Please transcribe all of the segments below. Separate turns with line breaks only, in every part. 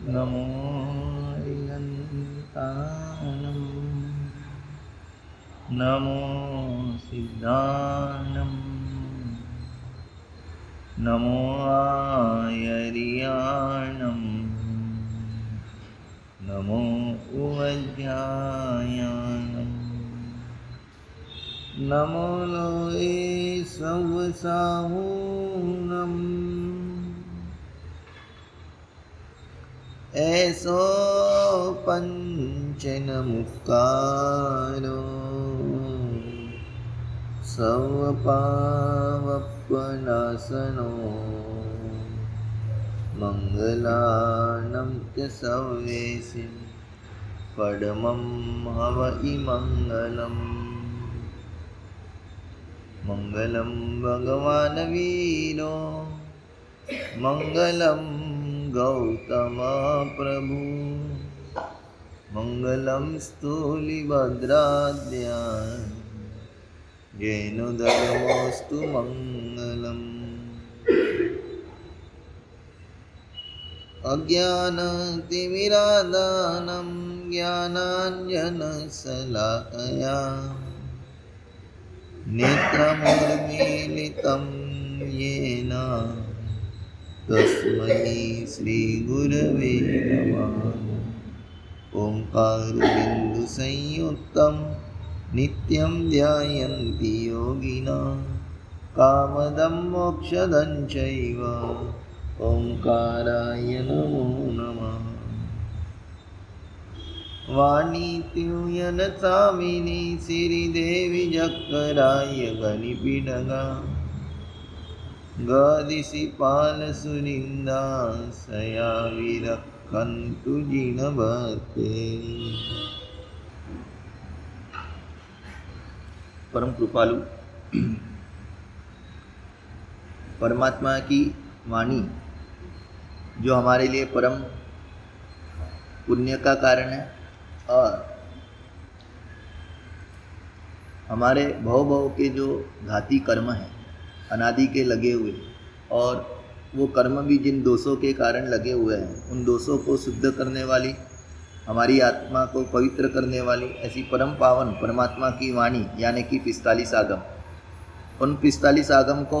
नमो रियन्तानं नमो सिद्धानं। नमो आयर्याणं। नमो उवध्यायानं नमो लोये सवसाहूनम् ऐसो पञ्चनमुक्कारो सवपावपनासनो मङ्गलानं च सवेसिं पडमं हव इमङ्गलम्। मङ्गलं भगवान् वीरो। मङ्गलं गौतमा प्रभु मङ्गलं स्थूलिभद्राद्या जैनुधर्मोऽस्तु मङ्गलम्। अज्ञानतिमिरादानं ज्ञानाञ्जनशलाकया नेत्रमुर्मीलितं येन। तस्मै श्रीगुरवे नमः ओङ्कारबिन्दुसंयुक्तं नित्यं ध्यायन्ति योगिना कामदं मोक्षदं चैव ओङ्काराय नमो नमः वाणीत्यूयनसामिनी श्रीदेवी जक्कराय गणिपिडगा गदिशि पालसुनिन्दासया विरक्कन्तु जिनभते परम कृपालु, परमात्मा की वाणी जो हमारे लिए परम पुण्य का कारण है और हमारे भव भव के जो घाती कर्म हैं अनादि के लगे हुए। और वो कर्म भी जिन दोषों के कारण लगे हुए हैं, उन दोषों को शुद्ध करने वाली, हमारी आत्मा को पवित्र करने वाली ऐसी परम पावन, परमात्मा की वाणी, यानी कि पिस्तालीस आगम। उन पिस्तालीस आगम को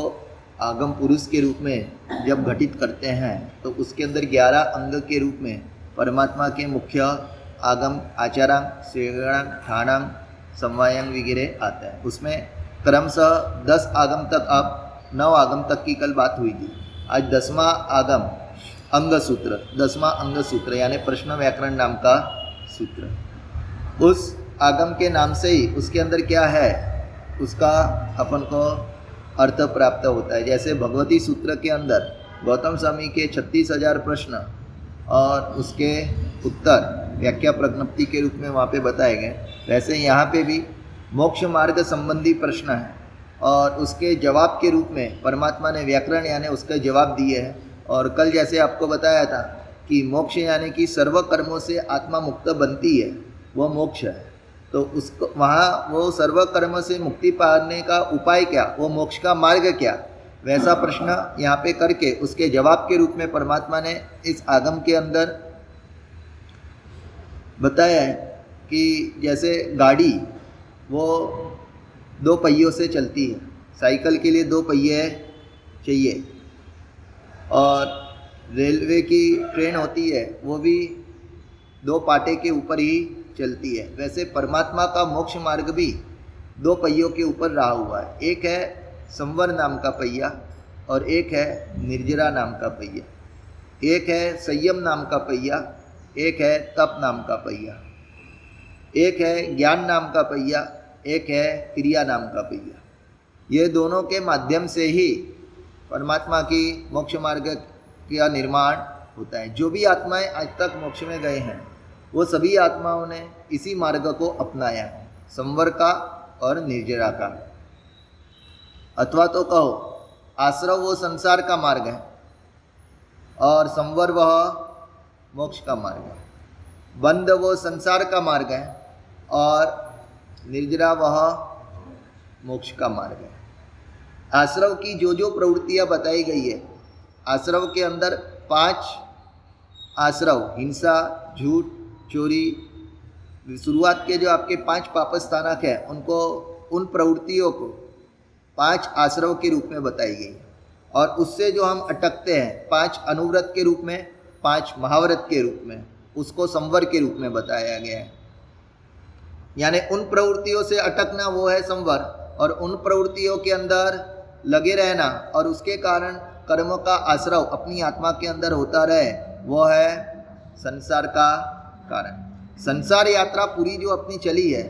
आगम पुरुष के रूप में जब घटित करते हैं तो उसके अंदर ग्यारह अंग के रूप में परमात्मा के मुख्य आगम, आचारांग श्रेणांग ठाणांग, समवायांग वगैरह आता है। उसमें क्रमशः दस आगम तक अब नौ आगम तक की कल बात हुई थी। आज दसवा आगम अंग सूत्र दसवां अंग सूत्र यानी प्रश्न व्याकरण नाम का सूत्र। उस आगम के नाम से ही उसके अंदर क्या है, उसका अपन को अर्थ प्राप्त होता है। जैसे भगवती सूत्र के अंदर गौतम स्वामी के छत्तीस हज़ार प्रश्न और उसके उत्तर व्याख्या प्रज्ञप्ति के रूप में वहाँ पे बताए गए। वैसे यहाँ पे भी मोक्ष मार्ग संबंधी प्रश्न है। और उसके जवाब के रूप में परमात्मा ने व्याकरण यानी उसका जवाब दिए है। और कल जैसे आपको बताया था कि मोक्ष यानी कि सर्व कर्मों से आत्मा मुक्त बनती है, वो मोक्ष है। तो उसको, वहाँ वो सर्व कर्म से मुक्ति पाने का उपाय क्या, वो मोक्ष का मार्ग क्या? वैसा प्रश्न यहाँ पे करके उसके जवाब के रूप में परमात्मा ने इस आगम के अंदर बताया है कि जैसे गाड़ी वो दो पहियों से चलती है। साइकिल के लिए दो पहिए चाहिए। और रेलवे की ट्रेन होती है, वो भी दो पाटे के ऊपर ही चलती है। वैसे परमात्मा का मोक्ष मार्ग भी दो पहियों के ऊपर रहा हुआ है। एक है संवर नाम का पहिया और एक है निर्जरा नाम का पहिया। एक है संयम नाम का पहिया, एक है तप नाम का पहिया। एक है ज्ञान नाम का पहिया, एक है क्रिया नाम का पहिया। ये दोनों के माध्यम से ही परमात्मा की मोक्ष मार्ग का निर्माण होता है। जो भी आत्माएँ आज तक मोक्ष में गए हैं, वो सभी आत्माओं ने इसी मार्ग को अपनाया है, संवर का और निर्जरा का। अथवा तो कहो, आश्रव वो संसार का मार्ग है और संवर वह मोक्ष का मार्ग है। बंद वो संसार का मार्ग है और निर्जरा वह मोक्ष का मार्ग है। आश्रव की जो जो प्रवृत्तियाँ बताई गई है, आश्रव के अंदर पाँच आश्रव, हिंसा, झूठ, चोरी, शुरुआत के जो आपके पाँच पाप स्थानक है, उनको, उन प्रवृत्तियों को पाँच आश्रव के रूप में बताई गई। और उससे जो हम अटकते हैं, पाँच अनुव्रत के रूप में, पाँच महाव्रत के रूप में, उसको संवर के रूप में बताया गया है। यानी उन प्रवृत्तियों से अटकना वो है संवर, और उन प्रवृत्तियों के अंदर लगे रहना और उसके कारण कर्म का आश्रव अपनी आत्मा के अंदर होता रहे, वो है संसार का कारण। संसार यात्रा पूरी जो अपनी चली है,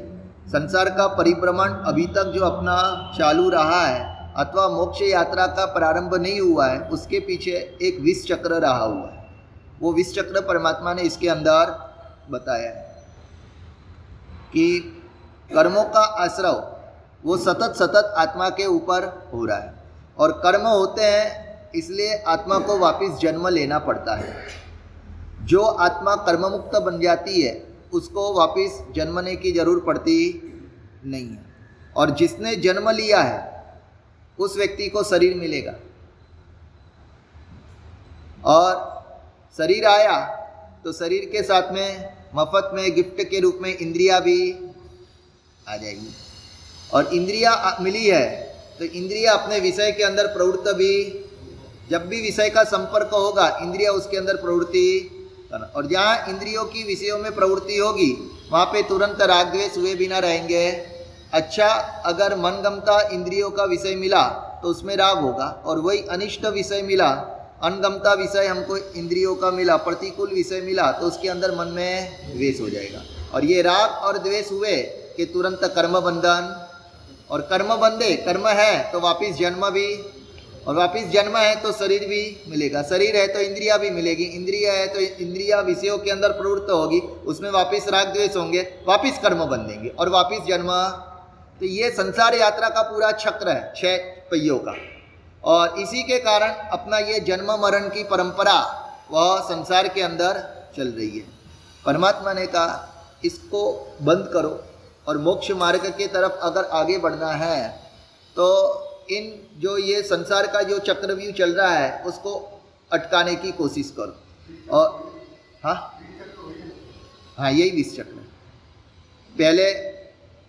संसार का परिभ्रमण अभी तक जो अपना चालू रहा है, अथवा मोक्ष यात्रा का प्रारंभ नहीं हुआ है, उसके पीछे एक विष चक्र रहा हुआ है। वो विष चक्र परमात्मा ने इसके अंदर बताया है। कि कर्मों का आश्रव वो सतत सतत आत्मा के ऊपर हो रहा है। और कर्म होते हैं, इसलिए आत्मा को वापस जन्म लेना पड़ता है। जो आत्मा कर्म मुक्त बन जाती है, उसको वापस जन्मने की ज़रूर पड़ती नहीं है। और जिसने जन्म लिया है, उस व्यक्ति को शरीर मिलेगा। और शरीर आया तो शरीर के साथ में मफत में, गिफ्ट के रूप में इंद्रिया भी आ जाएगी। और इंद्रिया मिली है तो इंद्रिया अपने विषय के अंदर प्रवृत्त भी, जब भी विषय का संपर्क होगा, इंद्रिया उसके अंदर प्रवृत्ति और जहाँ इंद्रियों की विषयों में प्रवृत्ति होगी, वहाँ पे तुरंत राग द्वेष हुए बिना रहेंगे। अच्छा अगर मनगमता इंद्रियों का विषय मिला तो उसमें राग होगा। और वही अनिष्ट विषय मिला अनगमता विषय हमको इंद्रियों का मिला, प्रतिकूल विषय मिला तो उसके अंदर मन में द्वेष हो जाएगा। और ये राग और द्वेष हुए कि तुरंत कर्म बंधन और कर्म बंधे कर्म है तो वापिस जन्म भी, और वापिस जन्म है तो शरीर भी मिलेगा। शरीर है तो इंद्रिया भी मिलेगी, इंद्रिया है तो इंद्रिया विषयों के अंदर प्रवृत्त होगी, उसमें वापिस राग द्वेष होंगे, वापिस कर्म बंधेंगे और वापिस जन्म। तो ये संसार यात्रा का पूरा चक्र है, छह पहियों का। और इसी के कारण अपना ये जन्म मरण की परंपरा वह संसार के अंदर चल रही है। परमात्मा ने कहा, इसको बंद करो और मोक्ष मार्ग के तरफ़ अगर आगे बढ़ना है तो इन जो ये संसार का जो चक्रव्यूह चल रहा है, उसको अटकाने की कोशिश करो। और हाँ? हाँ यही विष चक्र। पहले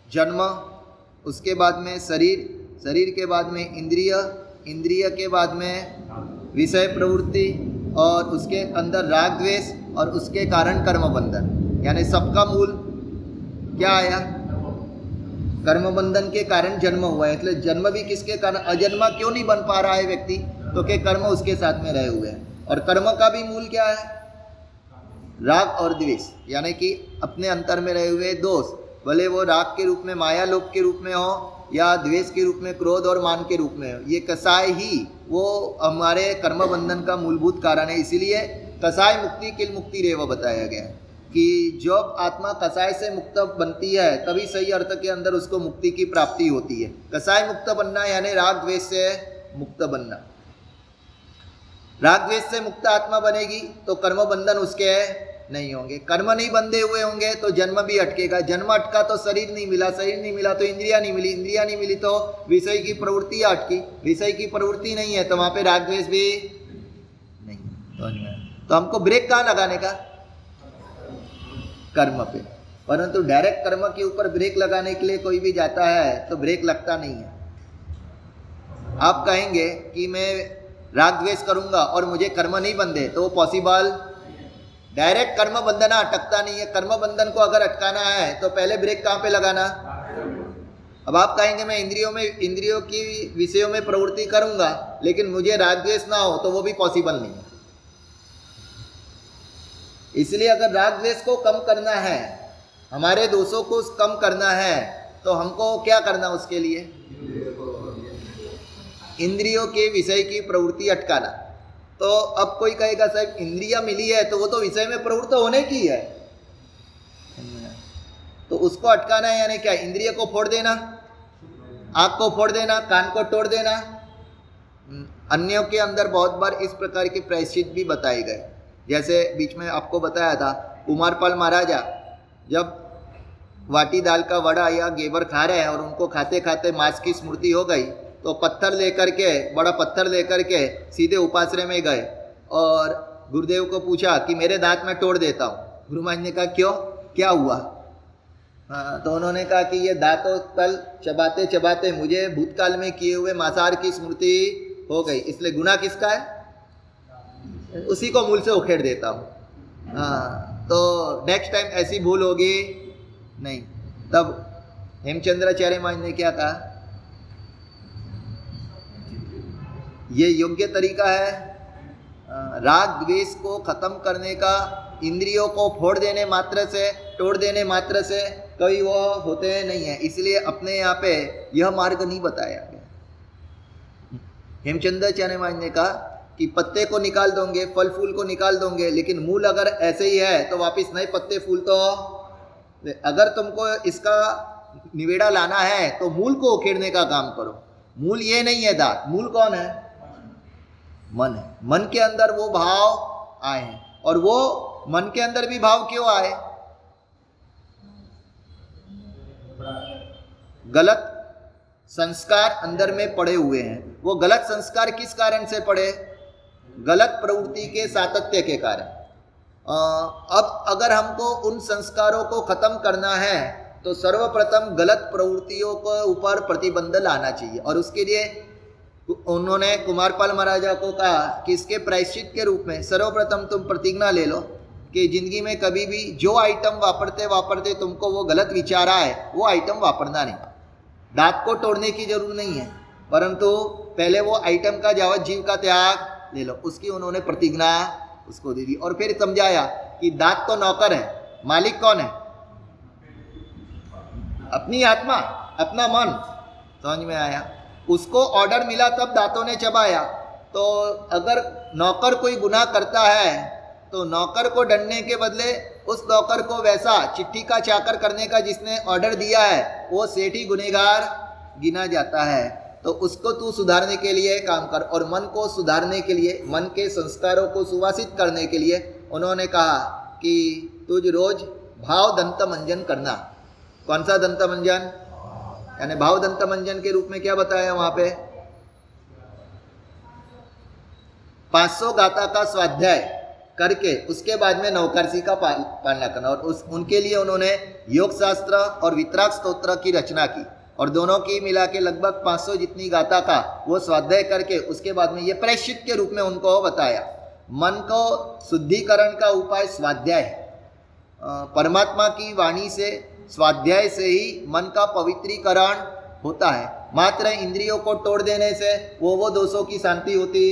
जन्म, उसके बाद में शरीर शरीर के बाद में इंद्रिय इंद्रिय के बाद में विषय प्रवृत्ति और उसके अंदर राग द्वेष और उसके कारण कर्म बंधन यानी सबका मूल क्या आया? कर्म बंधन के कारण जन्म हुआ है। इसलिए जन्म भी किसके कारण? अजन्मा क्यों नहीं बन पा रहा है व्यक्ति? तो के कर्म उसके साथ में रहे हुए हैं। और कर्म का भी मूल क्या है? राग और द्वेष। यानी कि अपने अंतर में रहे हुए दोष। भले वो राग के रूप में माया लोक के रूप में हो या द्वेष के रूप में, क्रोध और मान के रूप में। ये कसाय ही, वो हमारे कर्म बंधन का मूलभूत कारण है। इसीलिए कसाय मुक्ति किल मुक्ति रेव बताया गया कि जब आत्मा कसाय से मुक्त बनती है, तभी सही अर्थ के अंदर उसको मुक्ति की प्राप्ति होती है। कसाय मुक्त बनना यानी राग द्वेष से मुक्त बनना। राग द्वेष से मुक्त आत्मा बनेगी तो कर्म बंधन उसके नहीं होंगे। कर्म नहीं बंधे हुए होंगे तो जन्म भी अटकेगा। जन्म अटका तो शरीर नहीं मिला, शरीर नहीं मिला तो इंद्रिया नहीं मिली। इंद्रिया नहीं मिली तो विषय की प्रवृत्ति अटकी। विषय की प्रवृत्ति नहीं है तो वहाँ पे राग द्वेष भी नहीं तो हमको ब्रेक कहाँ लगाने का? कर्म पे। परंतु डायरेक्ट कर्म के ऊपर ब्रेक लगाने के लिए कोई भी जाता है तो ब्रेक लगता नहीं है। आप कहेंगे कि मैं राग द्वेष करूँगा और मुझे कर्म नहीं बंधे तो वो पॉसिबल डायरेक्ट कर्म बंधना अटकता नहीं है। कर्म बंधन को अगर अटकाना है तो पहले ब्रेक कहाँ पे लगाना? अब आप कहेंगे, मैं इंद्रियों में, इंद्रियों की विषयों में प्रवृत्ति करूँगा, लेकिन मुझे राग द्वेष ना हो तो वो भी पॉसिबल नहीं है। इसलिए अगर राग द्वेष को कम करना है, हमारे दोषों को कम करना है तो हमको क्या करना उसके लिए? इंद्रियों के विषय की प्रवृत्ति अटकाना। तो अब कोई कहेगा, साहब, इंद्रिया मिली है तो वो तो विषय में प्रवृत्त होने की है। तो उसको अटकाना है, यानी क्या, इंद्रिय को फोड़ देना, आँख को फोड़ देना, कान को तोड़ देना। अन्यों के अंदर बहुत बार इस प्रकार के प्रायश्चित भी बताए गए। जैसे बीच में आपको बताया था, कुमारपाल महाराजा, जब वाटी दाल का वड़ा या गेवर खा रहे हैं और उनको खाते खाते मांस की स्मृति हो गई तो पत्थर लेकर के, बड़ा पत्थर लेकर के सीधे उपाश्रय में गए और गुरुदेव को पूछा कि मेरे दांत में तोड़ देता हूँ। गुरु महाराज ने कहा, क्यों? क्या हुआ? हाँ तो उन्होंने कहा कि ये दांतों तल चबाते चबाते मुझे भूतकाल में किए हुए मासार की स्मृति हो गई। इसलिए गुना किसका है? उसी को मूल से उखेड़ देता हूँ। हाँ तो नेक्स्ट टाइम ऐसी भूल होगी? नहीं। तब हेमचंद्राचार्य महाराज ने क्या कहा? ये योग्य तरीका है। राग द्वेष को खत्म करने का, इंद्रियों को फोड़ देने मात्र से, तोड़ देने मात्र से कभी वो होते नहीं है। इसलिए अपने यहाँ पे यह मार्ग नहीं बताया गया। हेमचंद्राचार्य महाराज ने कहा कि पत्ते को निकाल दोगे, फल फूल को निकाल दोगे, लेकिन मूल अगर ऐसे ही है तो वापिस नए पत्ते फूल तो अगर तुमको इसका निवेड़ा लाना है तो मूल को उखेड़ने का काम करो। मूल ये नहीं है दांत। मूल कौन है? मन है। मन के अंदर वो भाव आए हैं। और वो मन के अंदर भी भाव क्यों आए? गलत संस्कार अंदर में पड़े हुए हैं। वो गलत संस्कार किस कारण से पड़े? गलत प्रवृत्ति के सातत्य के कारण। अब अगर हमको उन संस्कारों को खत्म करना है तो सर्वप्रथम गलत प्रवृत्तियों के ऊपर प्रतिबंध लाना चाहिए। और उसके लिए उन्होंने कुमारपाल महाराजा को कहा कि इसके प्रायश्चित के रूप में सर्वप्रथम तुम प्रतिज्ञा ले लो कि ज़िंदगी में कभी भी जो आइटम वापरते वापरते तुमको वो गलत विचार आए, वो आइटम वापरना नहीं। दांत को तोड़ने की ज़रूरत नहीं है, परंतु पहले वो आइटम का जावत जीव का त्याग ले लो, उसकी उन्होंने प्रतिज्ञा उसको दे दी। और फिर समझाया कि दांत तो नौकर है, मालिक कौन है? अपनी आत्मा, अपना मन। समझ में आया? उसको ऑर्डर मिला तब दांतों ने चबाया। तो अगर नौकर कोई गुनाह करता है तो नौकर को डरने के बदले उस नौकर को वैसा चिट्ठी का चाकर करने का जिसने ऑर्डर दिया है, वो सेठ ही गुनेगार गिना जाता है। तो उसको तू सुधारने के लिए काम कर और मन को सुधारने के लिए, मन के संस्कारों को सुवासित करने के लिए उन्होंने कहा कि तुझ रोज भाव दंत मंजन करना। कौन सा दंत मंजन यानी भाव दंत मंजन के रूप में क्या बताया वहाँ पे? 500 गाता का स्वाध्याय करके उसके बाद में नवकर्षी का पालना करना और उस, उनके लिए उन्होंने योग शास्त्र और वित्राग स्त्रोत्र की रचना की और दोनों की मिला के लगभग 500 जितनी गाता का वो स्वाध्याय करके उसके बाद में ये प्रैश्चित के रूप में उनको बताया। मन को शुद्धिकरण का उपाय स्वाध्याय। परमात्मा की वाणी से स्वाध्याय से ही मन का पवित्रीकरण होता है। मात्र इंद्रियों को तोड़ देने से वो वो दोषों की शांति होती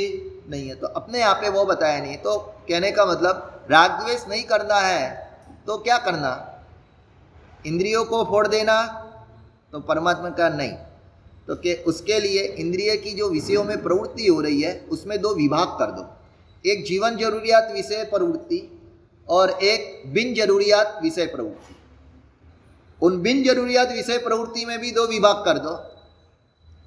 नहीं है। तो अपने यहाँ पे वो बताया नहीं। तो कहने का मतलब राग द्वेष नहीं करना है तो क्या करना? इंद्रियों को फोड़ देना तो परमात्मा का नहीं। तो के, उसके लिए इंद्रिय की जो विषयों में प्रवृत्ति हो रही है, उसमें दो विभाग कर दो। एक जीवन जरूरियात विषय प्रवृत्ति और एक बिन जरूरियात विषय प्रवृत्ति। उन बिन जरूरियात विषय प्रवृत्ति में भी दो विभाग कर दो।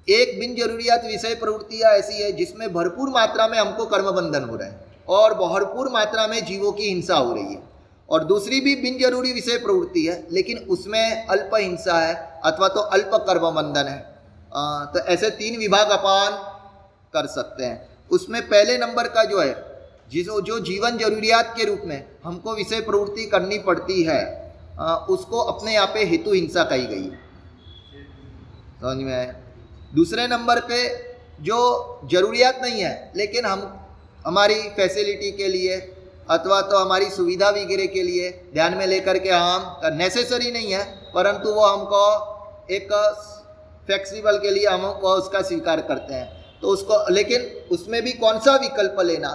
एक बिन जरूरियात विषय प्रवृत्तियाँ ऐसी है जिसमें भरपूर मात्रा में हमको कर्म बंधन हो रहा है और भरपूर मात्रा में जीवों की हिंसा हो रही है। और दूसरी भी बिन ज़रूरी विषय प्रवृत्ति है लेकिन उसमें अल्प हिंसा है अथवा तो अल्प कर्म बंधन है। आ, तो ऐसे तीन विभाग अपान कर सकते हैं। उसमें पहले नंबर का जो है जिसो जो जीवन जरूरियात के रूप में हमको विषय प्रवृत्ति करनी पड़ती है उसको अपने यहाँ पे हेतु हिंसा कही गई। समझ में आया? दूसरे नंबर पे जो जरूरियात नहीं है, लेकिन हम, हमारी फैसिलिटी के लिए, अथवा तो हमारी सुविधा वगैरह के लिए ध्यान में लेकर के हम नेसेसरी नहीं है, परंतु वो हमको एक फ्लेक्सिबल के लिए हमको उसका स्वीकार करते हैं। तो उसको, लेकिन उसमें भी कौन सा विकल्प लेना?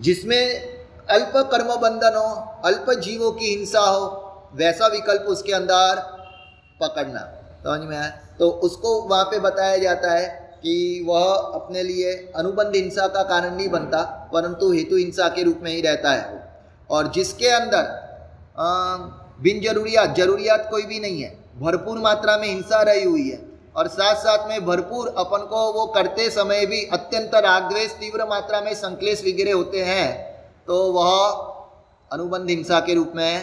जिसमें अल्प कर्म बंधन हो अल्प जीवों की हिंसा हो, वैसा विकल्प उसके अंदर पकड़ना। समझ में आया? तो उसको वहाँ पे बताया जाता है कि वह अपने लिए अनुबंध हिंसा का कारण नहीं बनता, परंतु हेतु हिंसा के रूप में ही रहता है और जिसके अंदर बिन जरूरियात जरूरियात कोई भी नहीं है, भरपूर मात्रा में हिंसा रही हुई है, और साथ साथ में भरपूर अपन को वो करते समय भी अत्यंत रागद्वेश तीव्र मात्रा में संकलेश वगैरह होते हैं तो वह अनुबंध हिंसा के रूप में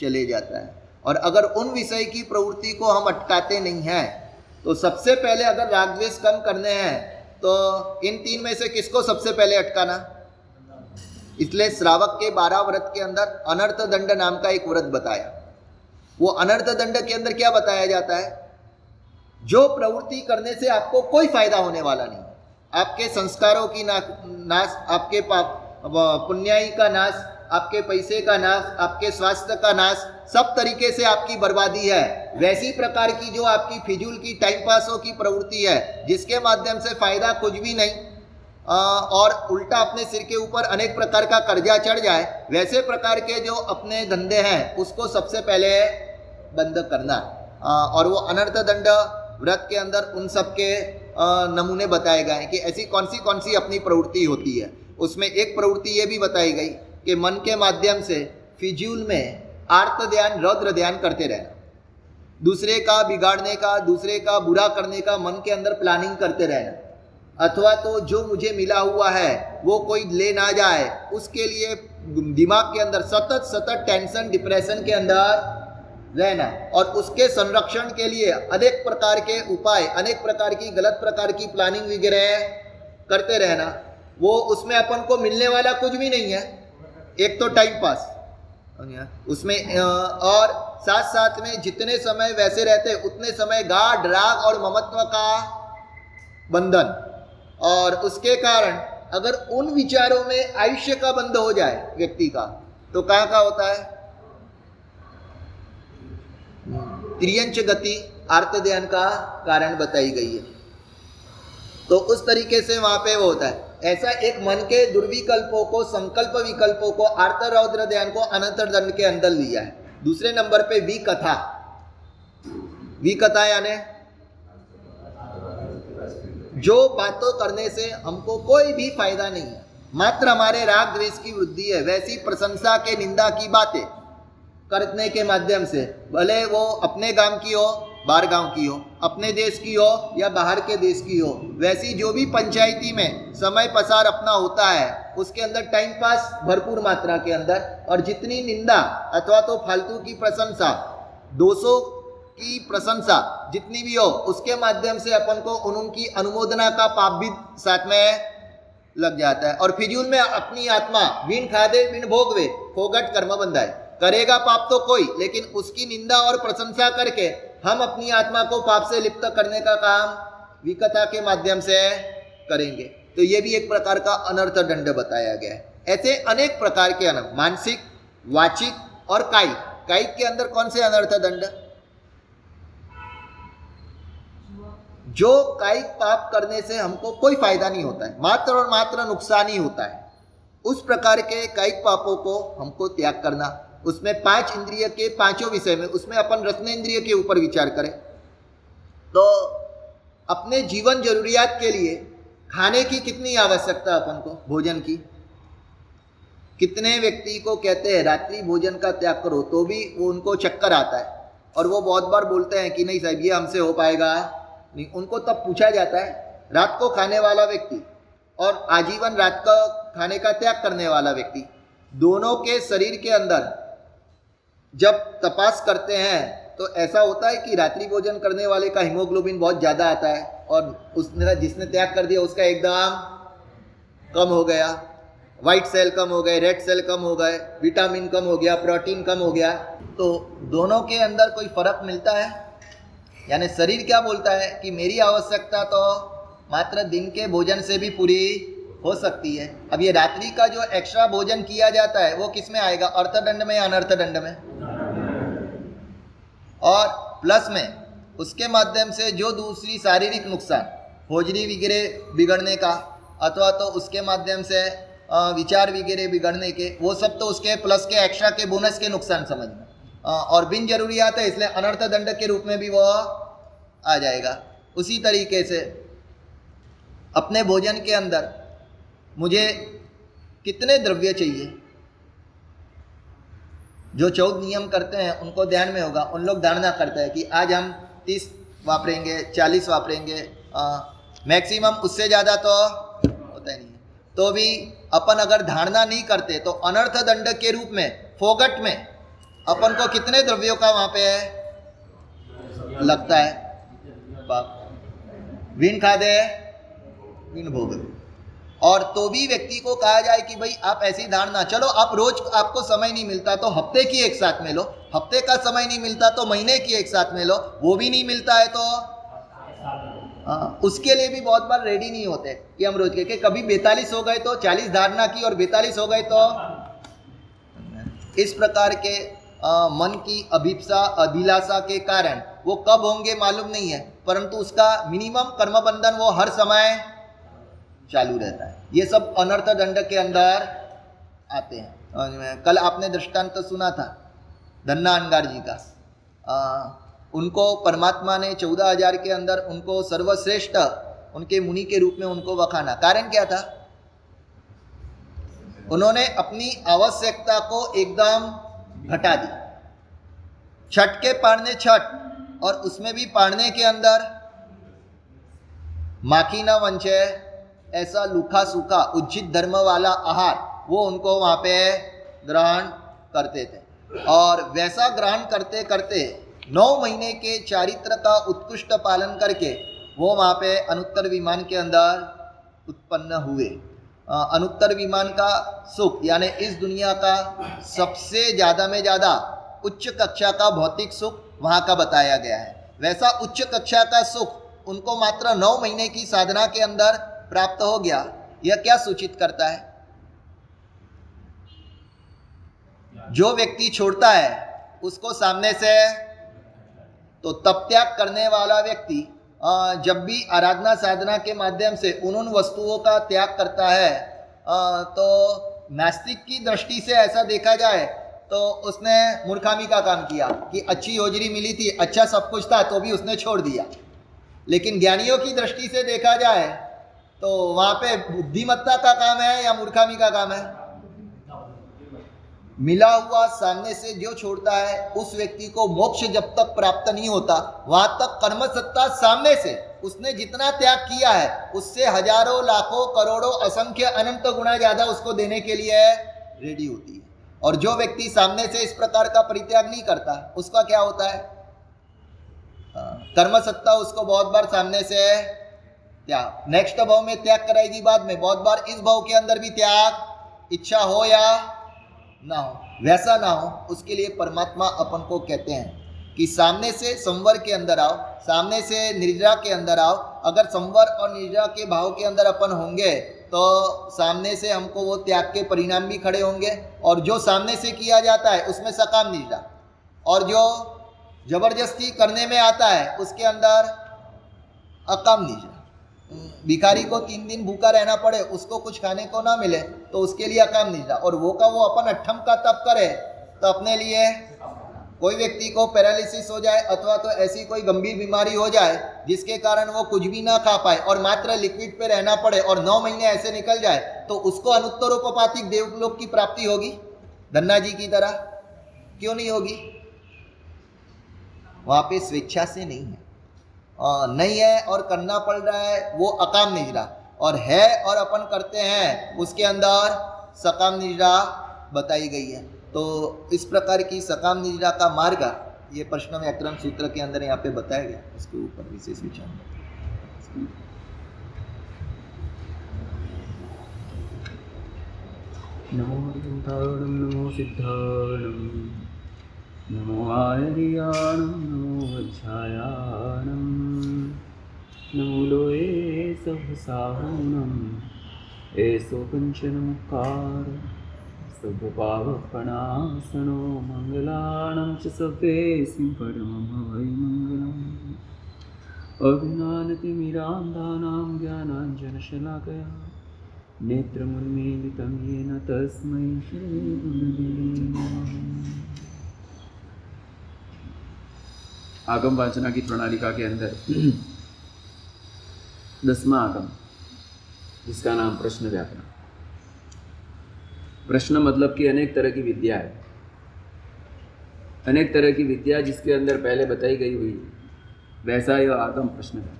चले जाता है। और अगर उन विषय की प्रवृत्ति को हम अटकाते नहीं हैं तो सबसे पहले अगर रागद्वेश कम करने हैं तो इन तीन में से किसको सबसे पहले अटकाना? इसलिए श्रावक के बारह व्रत के अंदर अनर्थ दंड नाम का एक व्रत बताया। वो अनर्थ दंड के अंदर क्या बताया जाता है? जो प्रवृत्ति करने से आपको कोई फ़ायदा होने वाला नहीं। आपके संस्कारों की ना, नाश आपके पाप पुण्याई का नाश आपके पैसे का नाश आपके स्वास्थ्य का नाश सब तरीके से आपकी बर्बादी है। वैसी प्रकार की जो आपकी फिजूल की टाइम पासों की प्रवृत्ति है जिसके माध्यम से फ़ायदा कुछ भी नहीं आ, और उल्टा अपने सिर के ऊपर अनेक प्रकार का कर्जा चढ़ जाए वैसे प्रकार के जो अपने धंधे हैं उसको सबसे पहले बंद करना। आ, और वो अनर्थ दंड व्रत के अंदर उन सब के नमूने बताए गए हैं कि ऐसी कौन सी कौन सी अपनी प्रवृत्ति होती है। उसमें एक प्रवृत्ति ये भी बताई गई कि मन के माध्यम से फिजूल में आर्त ध्यान, रौद्र ध्यान करते रहना। दूसरे का बिगाड़ने का, दूसरे का बुरा करने का मन के अंदर प्लानिंग करते रहना। अथवा तो जो मुझे मिला हुआ है, वो कोई ले ना जाए, उसके लिए दिमाग के अंदर, सतत सतत टेंशन डिप्रेशन के अंदर रहना और उसके संरक्षण के लिए अनेक प्रकार के उपाय, अनेक प्रकार की, गलत प्रकार की प्लानिंग वगैरह करते रहना। वो उसमें अपन को मिलने वाला कुछ भी नहीं है। एक तो टाइम पास उसमें और साथ साथ में जितने समय वैसे रहते उतने समय गाढ़ राग और ममत्व का बंधन। और उसके कारण अगर उन विचारों में आयुष्य का बंध हो जाए व्यक्ति का तो कहाँ का होता है? त्रियंच गति आर्त ध्यान का कारण बताई गई है। तो उस तरीके से वहाँ पे वो होता है। ऐसा एक मन के दुर्विकल्पों को, संकल्प विकल्पों को आर्त रौद्र ध्यान को अनंतर दंड के अंदर लिया है। दूसरे नंबर पे वी कथा वी कथा यानी जो बातों करने से हमको कोई भी फ़ायदा नहीं है। मात्र हमारे राग द्वेष की वृद्धि है, वैसी प्रशंसा के, निंदा की बातें करने के माध्यम से। भले वो अपने गाँव की हो बाहर गाँव की हो, अपने देश की हो या बाहर के देश की हो, वैसी जो भी पंचायती में समय पसार अपना होता है, उसके अंदर टाइम पास भरपूर मात्रा के अंदर, और जितनी निंदा अथवा तो फालतू की प्रशंसा, दोषों की प्रशंसा जितनी भी हो, उसके माध्यम से अपन को उन उनकी अनुमोदना का पाप भी साथ में लग जाता है। और फिजूल में अपनी आत्मा, बिन खादे, बिन भोगवे, फोगट कर्म बंधाए करेगा पाप तो कोई, लेकिन उसकी निंदा और प्रशंसा करके हम अपनी आत्मा को पाप से लिप्त करने का काम विकता के माध्यम से करेंगे। तो ये भी एक प्रकार का अनर्थ दंड बताया गया है। ऐसे अनेक प्रकार के अनर्थ, मानसिक, वाचिक और कायिक। कायिक के अंदर कौन से अनर्थ दंड? जो कायिक पाप करने से हमको कोई फ़ायदा नहीं होता है। मात्र और मात्र नुकसान ही होता है। उस प्रकार के कायिक पापों को हमको त्याग करना उसमें पाँच इंद्रिय के पाँचों विषय में, उसमें अपन रत्न इंद्रिय के ऊपर विचार करें। तो अपने जीवन जरूरियात के लिए खाने की कितनी आवश्यकता अपन को? भोजन की। कितने व्यक्ति को कहते हैं, रात्रि भोजन का त्याग करो तो भी वो उनको चक्कर आता है। और वो बहुत बार बोलते हैं कि नहीं साहब, ये हमसे हो पाएगा। नहीं, उनको तब पूछा जाता है, रात को खाने वाला व्यक्ति और आजीवन रात का खाने का त्याग करने वाला व्यक्ति। दोनों के शरीर के अंदर जब तपास करते हैं तो ऐसा होता है कि रात्रि भोजन करने वाले का हीमोग्लोबिन बहुत ज़्यादा आता है और उसने, जिसने त्याग कर दिया, उसका एकदम कम हो गया। वाइट सेल कम हो गए रेड सेल कम हो गए विटामिन कम हो गया प्रोटीन कम हो गया। तो दोनों के अंदर कोई फ़र्क मिलता है? यानी शरीर क्या बोलता है कि मेरी आवश्यकता तो मात्र दिन के भोजन से भी पूरी हो सकती है। अब ये रात्रि का जो एक्स्ट्रा भोजन किया जाता है, वो किसमें आएगा? अर्थदंड में या अनर्थ दंड में? और प्लस में उसके माध्यम से जो दूसरी शारीरिक नुकसान होजरी वगैरह बिगड़ने का, अथवा तो उसके माध्यम से विचार वगैरह बिगड़ने के, वो सब तो उसके प्लस के एक्स्ट्रा के बोनस के नुकसान समझ में और बिन जरूरियात है, इसलिए अनर्थ दंड के रूप में भी वह आ जाएगा। उसी तरीके से अपने भोजन के अंदर मुझे कितने द्रव्य चाहिए? जो चौदह नियम करते हैं, उनको ध्यान में होगा। उन लोग धारणा करते हैं कि आज हम तीस वापरेंगे, चालीस वापरेंगे मैक्सिमम उससे ज़्यादा तो होता ही नहीं तो भी अपन अगर धारणा नहीं करते तो अनर्थ दंड के रूप में, फोगट में, अपन को कितने द्रव्यों का वहाँ पे है लगता है? विन खा दे विन भोग। और तो भी व्यक्ति को कहा जाए कि भाई आप ऐसी धारणा चलो आप रोज आपको समय नहीं मिलता तो हफ़्ते की एक साथ में लो हफ़्ते का समय नहीं मिलता तो महीने की एक साथ में लो वो भी नहीं मिलता है तो। आ, हाँ, उसके लिए भी बहुत बार रेडी नहीं होते कि हम रोज के कभी बैतालीस हो गए तो चालीस धारणा की और बैतालीस हो गए तो। इस प्रकार के आ, मन की अभिप्सा अभिलाषा के कारण वो कब होंगे मालूम नहीं है परंतु उसका मिनिमम कर्म बंधन वो हर समय चालू रहता है। ये सब अनर्थ दंड के अंदर आते हैं। कल आपने दृष्टांत तो सुना था धन्ना अंगार जी का। आ, उनको परमात्मा ने चौदह हज़ार के अंदर उनको सर्वश्रेष्ठ उनके मुनि के रूप में उनको बखाना कारण क्या था? उन्होंने अपनी आवश्यकता को एकदम घटा दी। छठ के पाड़ने छठ और उसमें भी पढ़ने के अंदर माखी न वंचे ऐसा लूखा सूखा उचित धर्म वाला आहार, वो उनको वहाँ पे ग्रहण करते थे। और वैसा ग्रहण करते करते नौ महीने के चारित्र का उत्कृष्ट पालन करके वो वहाँ पे अनुत्तर विमान के अंदर उत्पन्न हुए। अनुत्तर विमान का सुख, यानी इस दुनिया का सबसे ज़्यादा में ज़्यादा उच्च कक्षा का भौतिक सुख वहाँ का बताया गया है। वैसा उच्च कक्षा का सुख उनको मात्र नौ महीने की साधना के अंदर प्राप्त हो गया, यह क्या सूचित करता है? जो व्यक्ति छोड़ता है, उसको सामने से तो तप त्याग करने वाला व्यक्ति जब भी आराधना साधना के माध्यम से उन उन वस्तुओं का त्याग करता है तो नास्तिक की दृष्टि से ऐसा देखा जाए तो उसने मूर्खामी का काम किया कि अच्छी योजरी मिली थी अच्छा सब कुछ था तो भी उसने छोड़ दिया। लेकिन ज्ञानियों की दृष्टि से देखा जाए तो वहाँ पे बुद्धिमत्ता का काम है या मूर्खामी का काम है? मिला हुआ सामने से जो छोड़ता है, उस व्यक्ति को मोक्ष जब तक प्राप्त नहीं होता, वहाँ तक कर्म सत्ता सामने से उसने जितना त्याग किया है, उससे हज़ारों, लाखों, करोड़ों, असंख्य, अनंत गुना ज़्यादा उसको देने के लिए रेडी होती है। और जो व्यक्ति सामने से इस प्रकार का परित्याग नहीं करता, उसका क्या होता है? कर्म सत्ता उसको बहुत बार सामने से त्याग। नेक्स्ट भाव में त्याग कराएगी बाद में, बहुत बार इस भाव के अंदर भी त्याग, इच्छा हो या ना हो, वैसा ना हो, उसके लिए परमात्मा अपन को कहते हैं कि सामने से संवर के अंदर आओ, सामने से निर्जा के अंदर आओ। अगर संवर और निर्जा के भाव के अंदर अपन होंगे तो सामने से हमको वो त्याग के परिणाम भी खड़े होंगे। और जो सामने से किया जाता है, उसमें सकाम निर्जा और जो ज़बरदस्ती करने में आता है, उसके अंदर अकाम निजा भिखारी को तीन दिन भूखा रहना पड़े, उसको कुछ खाने को ना मिले तो उसके लिए काम नहीं था। और वो का वो अपन अट्ठम का तप करे तो अपने लिए कोई व्यक्ति को पैरालिसिस हो जाए अथवा तो ऐसी कोई गंभीर बीमारी हो जाए, जिसके कारण वो कुछ भी ना खा पाए और मात्र लिक्विड पे रहना पड़े और नौ महीने ऐसे निकल जाए तो उसको अनुत्तरोपातिक देवलोक की प्राप्ति होगी? धन्ना जी की तरह? क्यों नहीं होगी? वहाँ पे स्वेच्छा से नहीं है। नहीं है और करना पड़ रहा है, वो अकाम निजरा। और है और अपन करते हैं, उसके अंदर सकाम निजरा बताई गई है। तो इस प्रकार की सकाम निजरा का मार्ग ये प्रश्न व्याकरण सूत्र के अंदर यहाँ पे बताया गया। उसके ऊपर विशेष विचार नमो नमो नमो आर्याणम नमो वज्रायाणम नमो लोए सब साहूनम ऐसो कंचन मुकार शुभपावपणासनो मङ्गलानं च सवेसिं परमं वै मङ्गलम्। अज्ञानतिमिरान्धानां ज्ञानाञ्जनशलाकया नेत्रमुन्मीलितं येन तस्मै आगम वाचना की प्रणालिका के अंदर। दसवा आगम, जिसका नाम प्रश्न व्याकरण। प्रश्न मतलब कि अनेक तरह की विद्या है। अनेक तरह की विद्या जिसके अंदर पहले बताई गई हुई वैसा यह आगम प्रश्न है।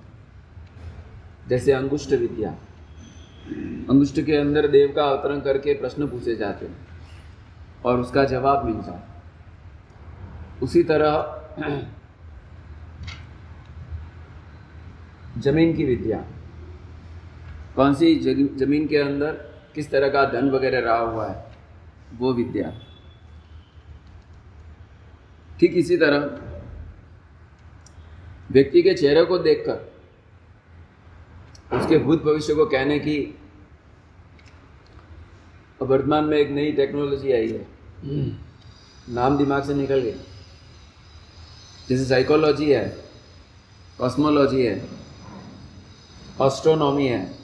जैसे अंगुष्ठ विद्या। अंगुष्ठ के अंदर देव का अवतरण करके प्रश्न पूछे जाते हैं और उसका जवाब मिल जाए उसी तरह ज़मीन की विद्या।
कौन सी ज़मीन के अंदर किस तरह का धन वगैरह रहा हुआ है? वो विद्या। ठीक इसी तरह व्यक्ति के चेहरे को देखकर उसके भूत भविष्य को कहने की वर्तमान में एक नई टेक्नोलॉजी आई है। नाम दिमाग से निकल गया। जैसे साइकोलॉजी है कॉस्मोलॉजी है ऑस्ट्रोनॉमी है।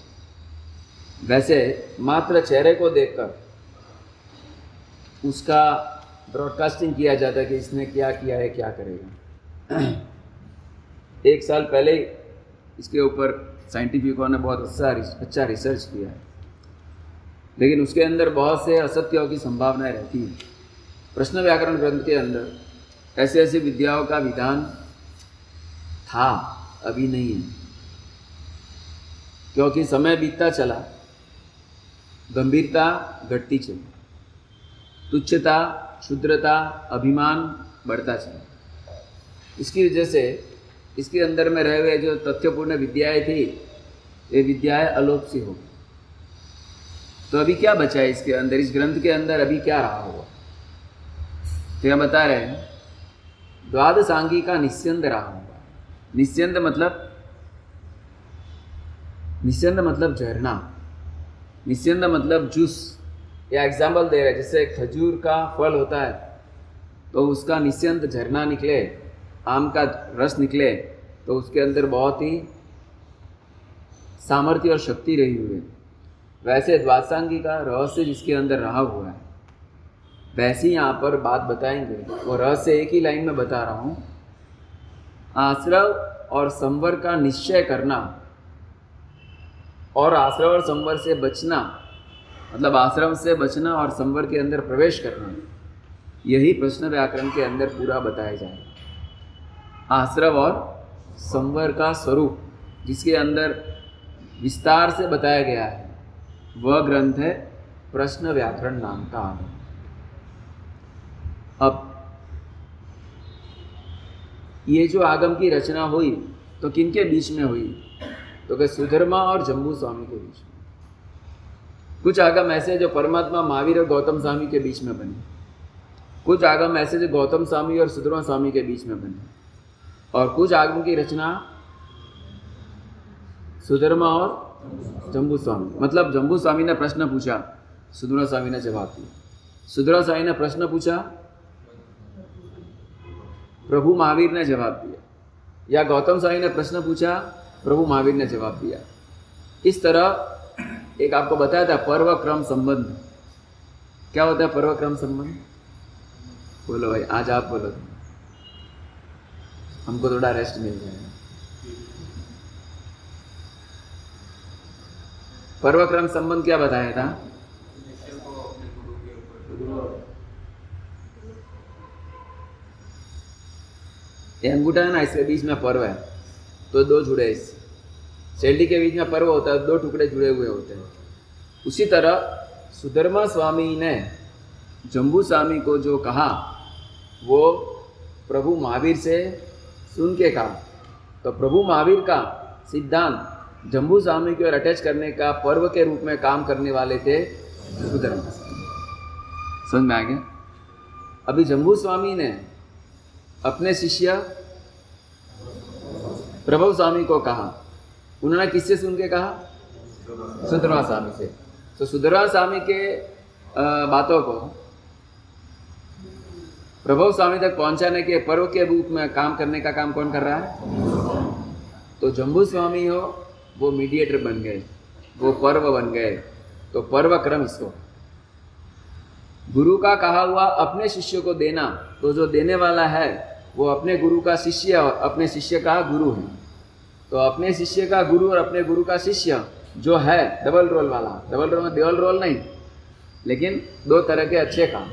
वैसे मात्र चेहरे को देखकर उसका ब्रॉडकास्टिंग किया जाता है कि इसने क्या किया है, क्या करेगा। एक साल पहले ही इसके ऊपर साइंटिफिकों ने बहुत अच्छा अच्छा रिसर्च किया है। लेकिन उसके अंदर बहुत से असत्यों की संभावनाएँ रहती हैं। प्रश्न व्याकरण ग्रंथ के अंदर ऐसे ऐसे विद्याओं का विधान था, अभी नहीं है। क्योंकि समय बीतता चला, गंभीरता घटती चली, तुच्छता, क्षुद्रता, अभिमान बढ़ता चला। इसकी वजह से, इसके अंदर में रहे हुए जो तथ्यपूर्ण विद्याएँ थी, ये विद्याएँ अलोप सी हो तो अभी क्या बचा है इसके अंदर? इस ग्रंथ के अंदर अभी क्या रहा होगा? तो यह बता रहे हैं, द्वादशांगी का निस्यंद रहा होगा। निस्यंद मतलब निस्यंद मतलब झरना। निस्यंद मतलब जूस या एग्ज़ाम्पल दे रहे जैसे खजूर का फल होता है तो उसका निस्यंत झरना निकले, आम का रस निकले तो उसके अंदर बहुत ही सामर्थ्य और शक्ति रही हुई है। वैसे द्वासांगी का रहस्य जिसके अंदर रहा हुआ है, वैसे ही यहाँ पर बात बताएँगे। वो रहस्य एक ही लाइन में बता रहा हूँ। आश्रव और संवर का निश्चय करना और आश्रम और संवर से बचना मतलब आश्रम से बचना और संवर के अंदर प्रवेश करना, यही प्रश्न व्याकरण के अंदर पूरा बताया जाएगा। आश्रम और संवर का स्वरूप, जिसके अंदर विस्तार से बताया गया है, वह ग्रंथ है प्रश्न व्याकरण नाम का आगम अब, ये जो आगम की रचना हुई तो किनके बीच में हुई? तो क्या सुधर्मा और जम्बू स्वामी के बीच कुछ आगम ऐसे जो परमात्मा महावीर और गौतम स्वामी के बीच में बने। कुछ आगम ऐसे जो गौतम स्वामी और सुधर्मा स्वामी के बीच में बने। और कुछ आगम की रचना सुधर्मा और जम्बू स्वामी। मतलब जम्बू स्वामी ने प्रश्न पूछा सुधरा स्वामी ने जवाब दिया। सुधरा स्वामी ने प्रश्न पूछा, प्रभु महावीर ने जवाब दिया। या गौतम स्वामी ने प्रश्न पूछा प्रभु महावीर ने जवाब दिया। इस तरह एक आपको बताया था पर्व क्रम संबंध। क्या होता है पर्व क्रम संबंध? बोलो भाई, आज आप बोलो। हमको थोड़ा रेस्ट मिल जाएगा पर्वक्रम संबंध क्या बताया था? अंगूठा है ना, इसके बीच में पर्व है। तो दो जुड़े इससे शैली के बीच में पर्व होता है, दो टुकड़े जुड़े हुए होते हैं। उसी तरह सुधर्मा स्वामी ने जम्बू स्वामी को जो कहा, वो प्रभु महावीर से सुन के कहा। तो प्रभु महावीर का सिद्धांत, जम्बू स्वामी की ओर अटैच करने का पर्व के रूप में काम करने वाले थे सुधर्मा समझ में आ गया? अभी जम्बू स्वामी ने अपने शिष्य प्रभु स्वामी को कहा। उन्होंने किससे सुन के कहा? सुधर्मा स्वामी से। तो सुधर्मा स्वामी के बातों को प्रभु स्वामी तक पहुँचाने के पर्व के रूप में काम करने का काम कौन कर रहा है? तो जम्बू स्वामी हो, वो मीडिएटर बन गए। वो पर्व बन गए। तो पर्व क्रम इसको। गुरु का कहा हुआ, अपने शिष्य को देना तो जो देने वाला है वो अपने गुरु का शिष्य और अपने शिष्य का गुरु है। तो अपने शिष्य का गुरु और अपने गुरु का शिष्य जो है डबल रोल वाला। डबल रोल में डबल रोल नहीं लेकिन दो तरह के अच्छे काम।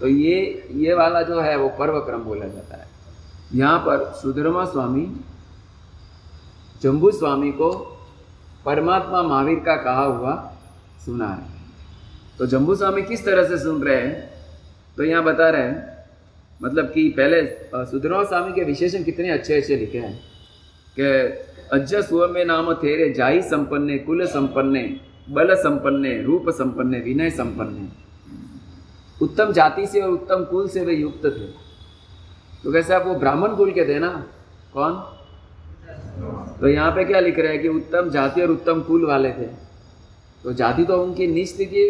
तो ये ये वाला जो है वो पर्व क्रम बोला जाता है। यहाँ पर सुधर्मा स्वामी जम्बू स्वामी को परमात्मा महावीर का कहा हुआ सुना है। तो जम्बू स्वामी किस तरह से सुन रहे हैं? तो यहाँ बता रहे हैं मतलब कि पहले सुधर्मा स्वामी के विशेषण कितने अच्छे अच्छे लिखे हैं कि अज्ज में नाम थेरे, जाई संपन्ने, कुल संपन्ने, बल संपन्ने, रूप संपन्ने, विनय संपन्ने। उत्तम जाति से और उत्तम कुल से वे युक्त थे। तो कैसे आप वो ब्राह्मण कुल के थे ना? कौन? तो यहाँ पे क्या लिख रहे हैं कि उत्तम जाति और उत्तम कुल वाले थे। तो जाति तो उनकी नीच थी कि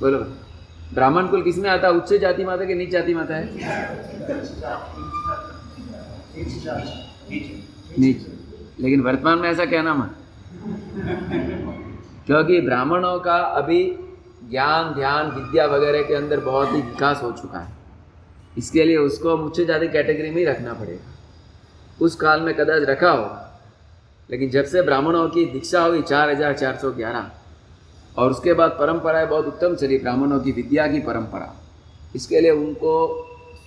बोलो ब्राह्मण कुल किसमें आता है? उच्च जाति माता के नीच जाति माता है? नीच। लेकिन वर्तमान में ऐसा कहना मत क्योंकि ब्राह्मणों का अभी ज्ञान, ध्यान, विद्या वगैरह के अंदर बहुत ही विकास हो चुका है। इसके लिए उसको उच्च जाति कैटेगरी में ही रखना पड़ेगा। उस काल में कदाच रखा हो लेकिन जब से ब्राह्मणों की दीक्षा हुई चार हज़ार चार सौ ग्यारह और उसके बाद परंपराएँ बहुत उत्तम चली ब्राह्मणों की विद्या की परंपरा। इसके लिए उनको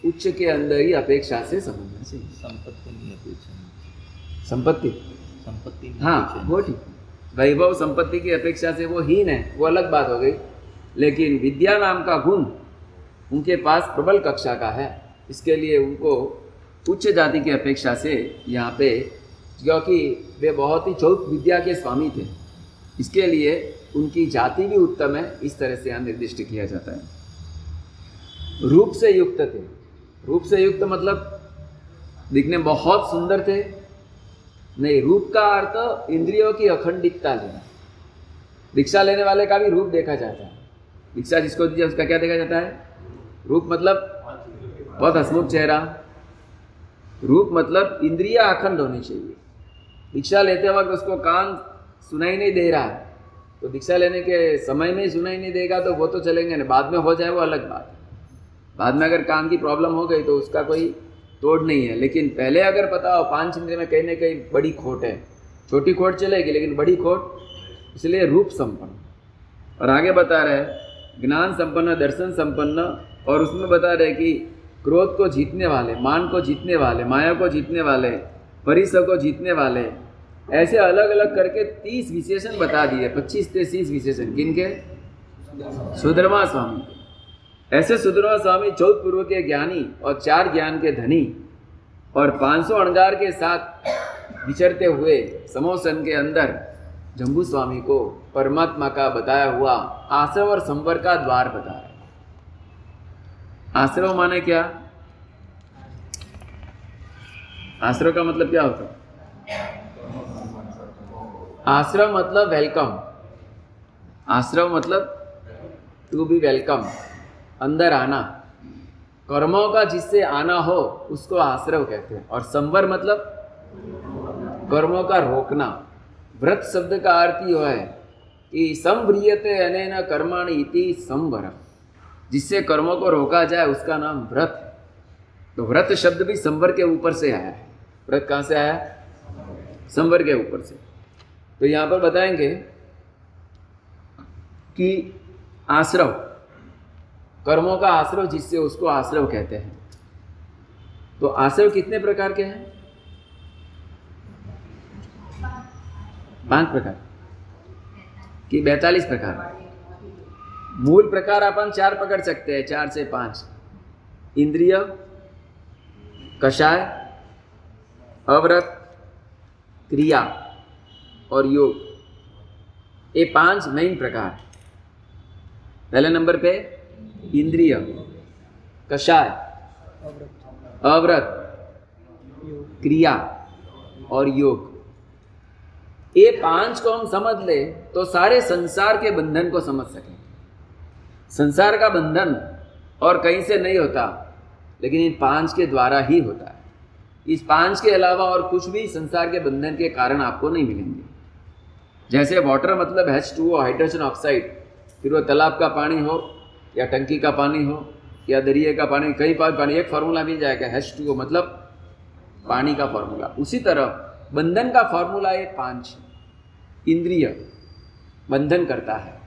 उच्च के अंदर ही अपेक्षा से समझना चाहिए।
संपत्ति नहीं अपेक्षा।
संपत्ति?
संपत्ति
हाँ वो ठीक। वैभव संपत्ति की अपेक्षा से वो हीन है वो अलग बात हो गई। लेकिन विद्या नाम का गुण उनके पास प्रबल कक्षा का है। इसके लिए उनको उच्च जाति की अपेक्षा से यहाँ पे क्योंकि वे बहुत ही चौथ विद्या के स्वामी थे। इसके लिए उनकी जाति भी उत्तम है, इस तरह से यहाँ निर्दिष्ट किया जाता है। रूप से युक्त थे। रूप से युक्त मतलब दिखने बहुत सुंदर थे। नहीं, रूप का अर्थ इंद्रियों की अखंडितता लेना। दीक्षा लेने वाले का भी रूप देखा जाता है। दीक्षा जिसको दीजिए उसका क्या देखा जाता है? रूप मतलब बहुत हसमुख चेहरा। रूप मतलब इंद्रिया अखंड होनी चाहिए। दीक्षा लेते वक्त उसको कान सुनाई नहीं दे रहा। है तो दीक्षा लेने के समय में ही सुनाई नहीं देगा तो वो तो चलेंगे ना बाद में हो जाए वो अलग बात। बाद में अगर कान की प्रॉब्लम हो गई तो उसका कोई तोड़ नहीं है। लेकिन पहले अगर पता हो, पाँच इंद्रिय में कहीं ना कहीं बड़ी खोट है। छोटी खोट चलेगी, लेकिन बड़ी खोट इसलिए रूप संपन्न। और आगे बता रहे ज्ञान संपन्न, दर्शन संपन्न, और उसमें बता रहे कि क्रोध को जीतने वाले, मान को जीतने वाले, माया को जीतने वाले, परिसर को जीतने वाले ऐसे अलग अलग करके तीस विशेषण बता दिए, पच्चीस से तीस विशेषण। किनके सुधर्मा स्वामी। ऐसे सुधर्मा स्वामी चौथ पूर्व के ज्ञानी और चार ज्ञान के धनी और 500 अणगार के साथ विचरते हुए समोसन के अंदर जम्बू स्वामी को परमात्मा का बताया हुआ आश्रव और संवर का द्वार बताया आश्रव माने क्या? आश्रव का मतलब क्या होता है? आश्रम मतलब वेलकम आश्रम मतलब टू बी वेलकम अंदर आना. कर्मों का जिससे आना हो, उसको आश्रव कहते हैं। और संवर मतलब कर्मों का रोकना। व्रत शब्द का अर्थ ही है कि संव्रियते अनेन कर्माणि इति संवर जिससे कर्मों को रोका जाए, उसका नाम व्रत तो व्रत शब्द भी संवर के ऊपर से आया है। व्रत कहाँ से आया? संवर के ऊपर से। तो यहाँ पर बताएँगे कि आश्रव, कर्मों का आश्रव जिससे उसको आश्रव कहते हैं। तो आश्रव कितने प्रकार के हैं? पाँच प्रकार। कि बैतालीस प्रकार। मूल प्रकार अपन चार पकड़ सकते हैं, चार से पाँच। इंद्रिय, कषाय, अव्रत, क्रिया। और योग। ये पाँच मेन प्रकार। पहले नंबर पे इंद्रिय, कषाय, अव्रत, क्रिया और योग। ये पाँच को हम समझ ले तो सारे संसार के बंधन को समझ सकें। संसार का बंधन और कहीं से नहीं होता, लेकिन इन पाँच के द्वारा ही होता है। इस पाँच के अलावा और कुछ भी संसार के बंधन के कारण आपको नहीं मिलेंगे। जैसे वाटर मतलब हैच टू हाइड्रोजन ऑक्साइड फिर वो तालाब का पानी हो, या टंकी का पानी हो, या दरिए का पानी कई बार पानी, एक फार्मूला मिल जाएगा हैच टू मतलब पानी का फार्मूला उसी तरह बंधन का फार्मूला ये पाँच इंद्रिय बंधन करता है।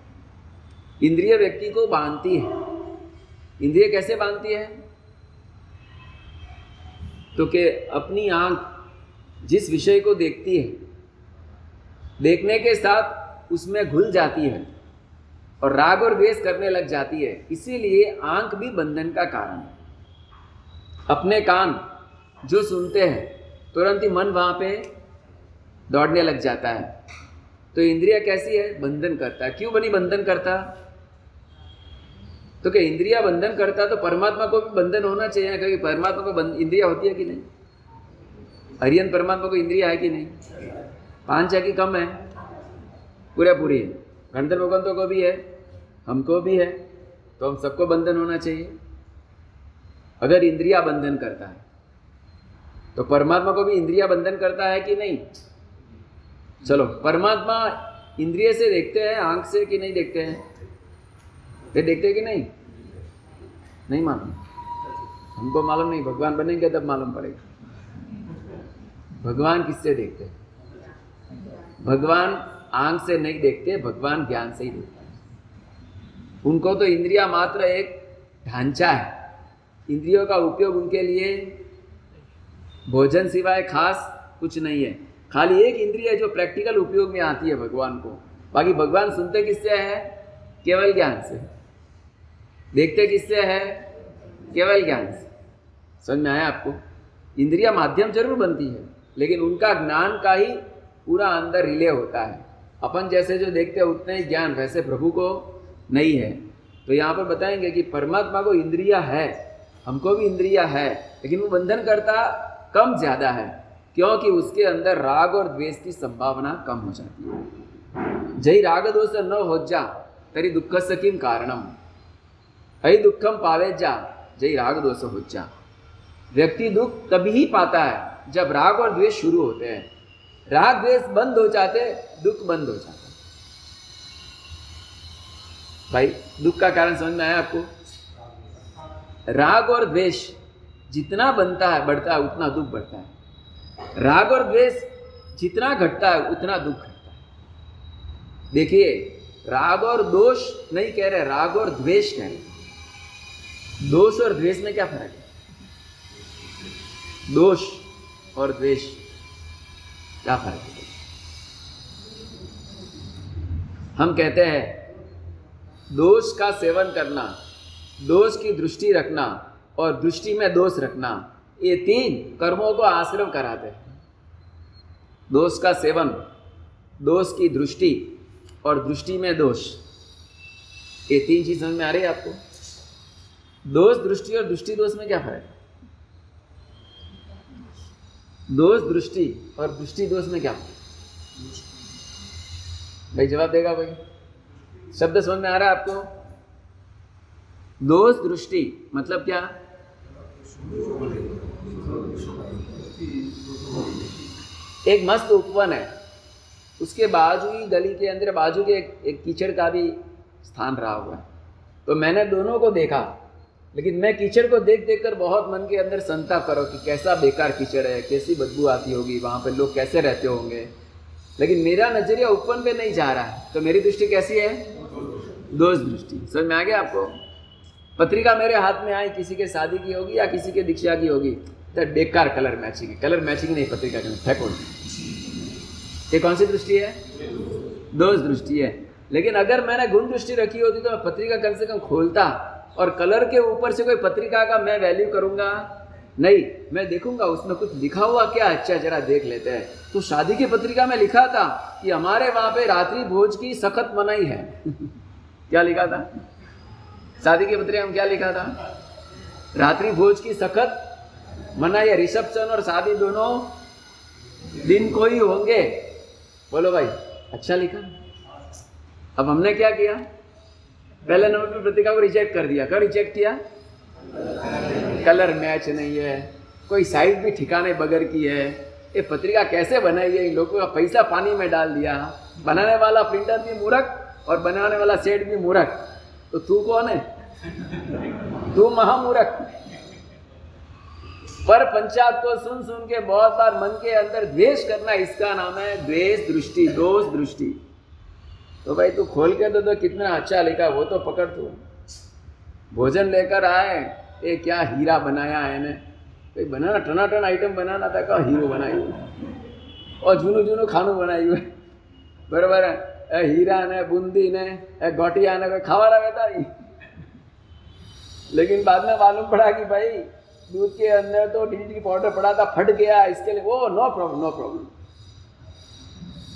इंद्रिय व्यक्ति को बांधती है। इंद्रिय कैसे बांधती है? तो कि अपनी आँख जिस विषय को देखती है देखने के साथ उसमें घुल जाती है और राग और द्वेष करने लग जाती है। इसीलिए आँख भी बंधन का कारण है। अपने कान जो सुनते हैं, तुरंत ही मन वहाँ पे दौड़ने लग जाता है। तो इंद्रिया कैसी है? बंधन करता है। क्यों बनी बंधन करता? तो क्या इंद्रिया बंधन करता तो परमात्मा को भी बंधन होना चाहिए क्योंकि परमात्मा को इंद्रिया होती है कि नहीं? हरियन परमात्मा को इंद्रिया है कि नहीं? पाँच है कि कम है। पूरा पूरी है। गणधर भगवंतों को भी है, हमको भी है तो हम सबको बंधन होना चाहिए। अगर इंद्रिया बंधन करता है तो परमात्मा को भी इंद्रिया बंधन करता है कि नहीं? चलो, परमात्मा इंद्रिय से देखते हैं, आँख से कि नहीं देखते हैं? ये देखते हैं कि नहीं? नहीं मालूम। हमको मालूम नहीं, भगवान बनेंगे तब मालूम पड़ेगा। भगवान किससे देखते हैं? भगवान आँख से नहीं देखते, भगवान ज्ञान से ही देखते उनको तो इंद्रिया मात्र एक ढांचा है। इंद्रियों का उपयोग उनके लिए भोजन सिवाय खास कुछ नहीं है। खाली एक इंद्रिय जो प्रैक्टिकल उपयोग में आती है भगवान को। बाकी भगवान सुनते किससे है? केवल ज्ञान से। देखते किससे है? केवल ज्ञान से। समझ में आया आपको? इंद्रिया माध्यम ज़रूर बनती है, लेकिन उनका ज्ञान का ही पूरा अंदर रिले होता है। अपन जैसे जो देखते हैं, उतने ही ज्ञान। वैसे प्रभु को नहीं है। तो यहाँ पर बताएँगे कि परमात्मा को इंद्रिया है। हमको भी इंद्रिया है, लेकिन वो बंधन करता कम ज़्यादा है, क्योंकि उसके अंदर राग और द्वेष की संभावना कम हो जाती है। जय राग दोष न हो जा, तरी दुख से किम कारणम अहि दुखम पावे जा जय राग दोष हो जा। व्यक्ति दुख तभी ही पाता है, जब राग और द्वेष शुरू होते हैं। राग द्वेष बंद हो जाते, दुख बंद हो जाता। भाई, दुख का कारण समझ में आया आपको? राग और द्वेष जितना बनता है, बढ़ता है, उतना दुख बढ़ता है। राग और द्वेष जितना घटता है, उतना दुख घटता है। देखिए, राग और दोष नहीं कह रहे, राग और द्वेष कह रहे दोष और द्वेष में क्या फ़र्क है? दोष और द्वेष। क्या फ़र्क है? हम कहते हैं, दोष का सेवन करना, दोष की दृष्टि रखना और दृष्टि में दोष रखना, ये तीन कर्मों को आश्रम कराते हैं। दोष का सेवन, दोष की दृष्टि और दृष्टि में दोष। ये तीन चीज़ समझ में आ रही है आपको? दोष, दृष्टि और दृष्टि दोष में क्या फ़र्क है? दोष दृष्टि और दृष्टि दोष में क्या? भाई जवाब देगा भाई शब्द समझ में आ रहा है आपको? दोष दृष्टि मतलब क्या? एक मस्त उपवन है। उसके बाजू ही गली के अंदर बाजू के एक, एक कीचड़ का भी स्थान रहा हुआ है। तो मैंने दोनों को देखा। लेकिन मैं कीचड़ को देख देख कर बहुत मन के अंदर संताप करो कि कैसा बेकार कीचड़ है, कैसी बदबू आती होगी, वहाँ पे लोग कैसे रहते होंगे। लेकिन मेरा नज़रिया उपवन पे नहीं जा रहा है। तो मेरी दृष्टि कैसी है? दोष दृष्टि। समझ में आ गया आपको? पत्रिका मेरे हाथ में आई, किसी के शादी की होगी या किसी के दीक्षा की होगी। तो बेकार कलर मैचिंग है। कलर मैचिंग नहीं, पत्रिका के फेंको। ये कौन सी दृष्टि है? दोष दृष्टि है। लेकिन अगर मैंने गुण दृष्टि रखी होती तो मैं पत्रिका कम से कम खोलता। और कलर के ऊपर से कोई पत्रिका का मैं वैल्यू करूँगा? नहीं, मैं देखूँगा, उसमें कुछ लिखा हुआ क्या? अच्छा जरा देख लेते हैं। तो शादी की पत्रिका में लिखा था कि हमारे वहाँ पे रात्रि भोज की सख्त मनाई है। क्या लिखा था? शादी की पत्रिका में क्या लिखा था? रात्रि भोज की सख्त मनाई है। रिसेप्शन और शादी दोनों दिन को ही होंगे। बोलो भाई अच्छा लिखा? अब हमने क्या किया? पहले नंबर पर पत्रिका को रिजेक्ट कर दिया। क्या रिजेक्ट किया? कलर मैच नहीं है, कोई साइज़ भी ठिकाने बगैर की है। ये पत्रिका कैसे बनाई है? इन लोगों का पैसा पानी में डाल दिया। बनाने वाला प्रिंटर भी मूर्ख और बनाने वाला सेट भी मूर्ख। तो तू कौन है? तू महामूर्ख। पर पंचायत को सुन सुन के बहुत बार मन के अंदर द्वेष करना इसका नाम है द्वेष दृष्टि, दोष दृष्टि। तो भाई तू खोल के दो तो कितना अच्छा लिखा, वो तो पकड़ तू। भोजन लेकर आए ये क्या हीरा बनाया है भाई बनाना, टनाटन आइटम बनाना था का हीरो बनाई और जूनू जूनू खानू बनाई हुए बराबर है। हीरा ने, बूंदी ने गोटिया ने, कोई खावा रहा था? लेकिन बाद में मालूम पड़ा कि भाई, दूध के अंदर तो डीडीटी पाउडर पड़ा था, फट गया, इसके लिए वो नो प्रॉब्लम नो प्रॉब्लम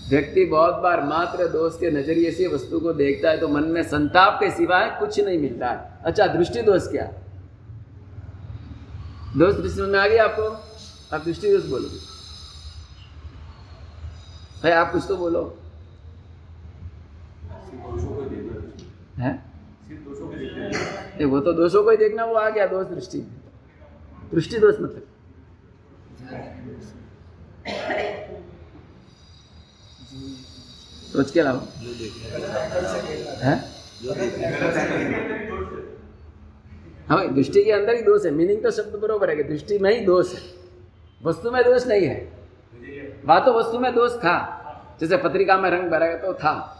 व्यक्ति बहुत बार मात्र दोष के नज़रिए से वस्तु को देखता है तो मन में संताप के सिवाय कुछ नहीं मिलता है अच्छा दृष्टि दोष क्या दोष दृष्टि में आ गया आपको आप दृष्टि दोष बोलोगे भाई आप कुछ तो बोलो है वो तो दोषों को ही देखना वो आ गया दोष दृष्टि दृष्टि दोष मतलब सोच के लाओ है? हाँ दृष्टि के अंदर ही दोष है। मीनिंग तो शब्द बरोबर है कि दृष्टि में ही दोष है। वस्तु में दोष नहीं है। वहाँ तो वस्तु में दोष था। जैसे पत्रिका में रंग भरा गया तो था।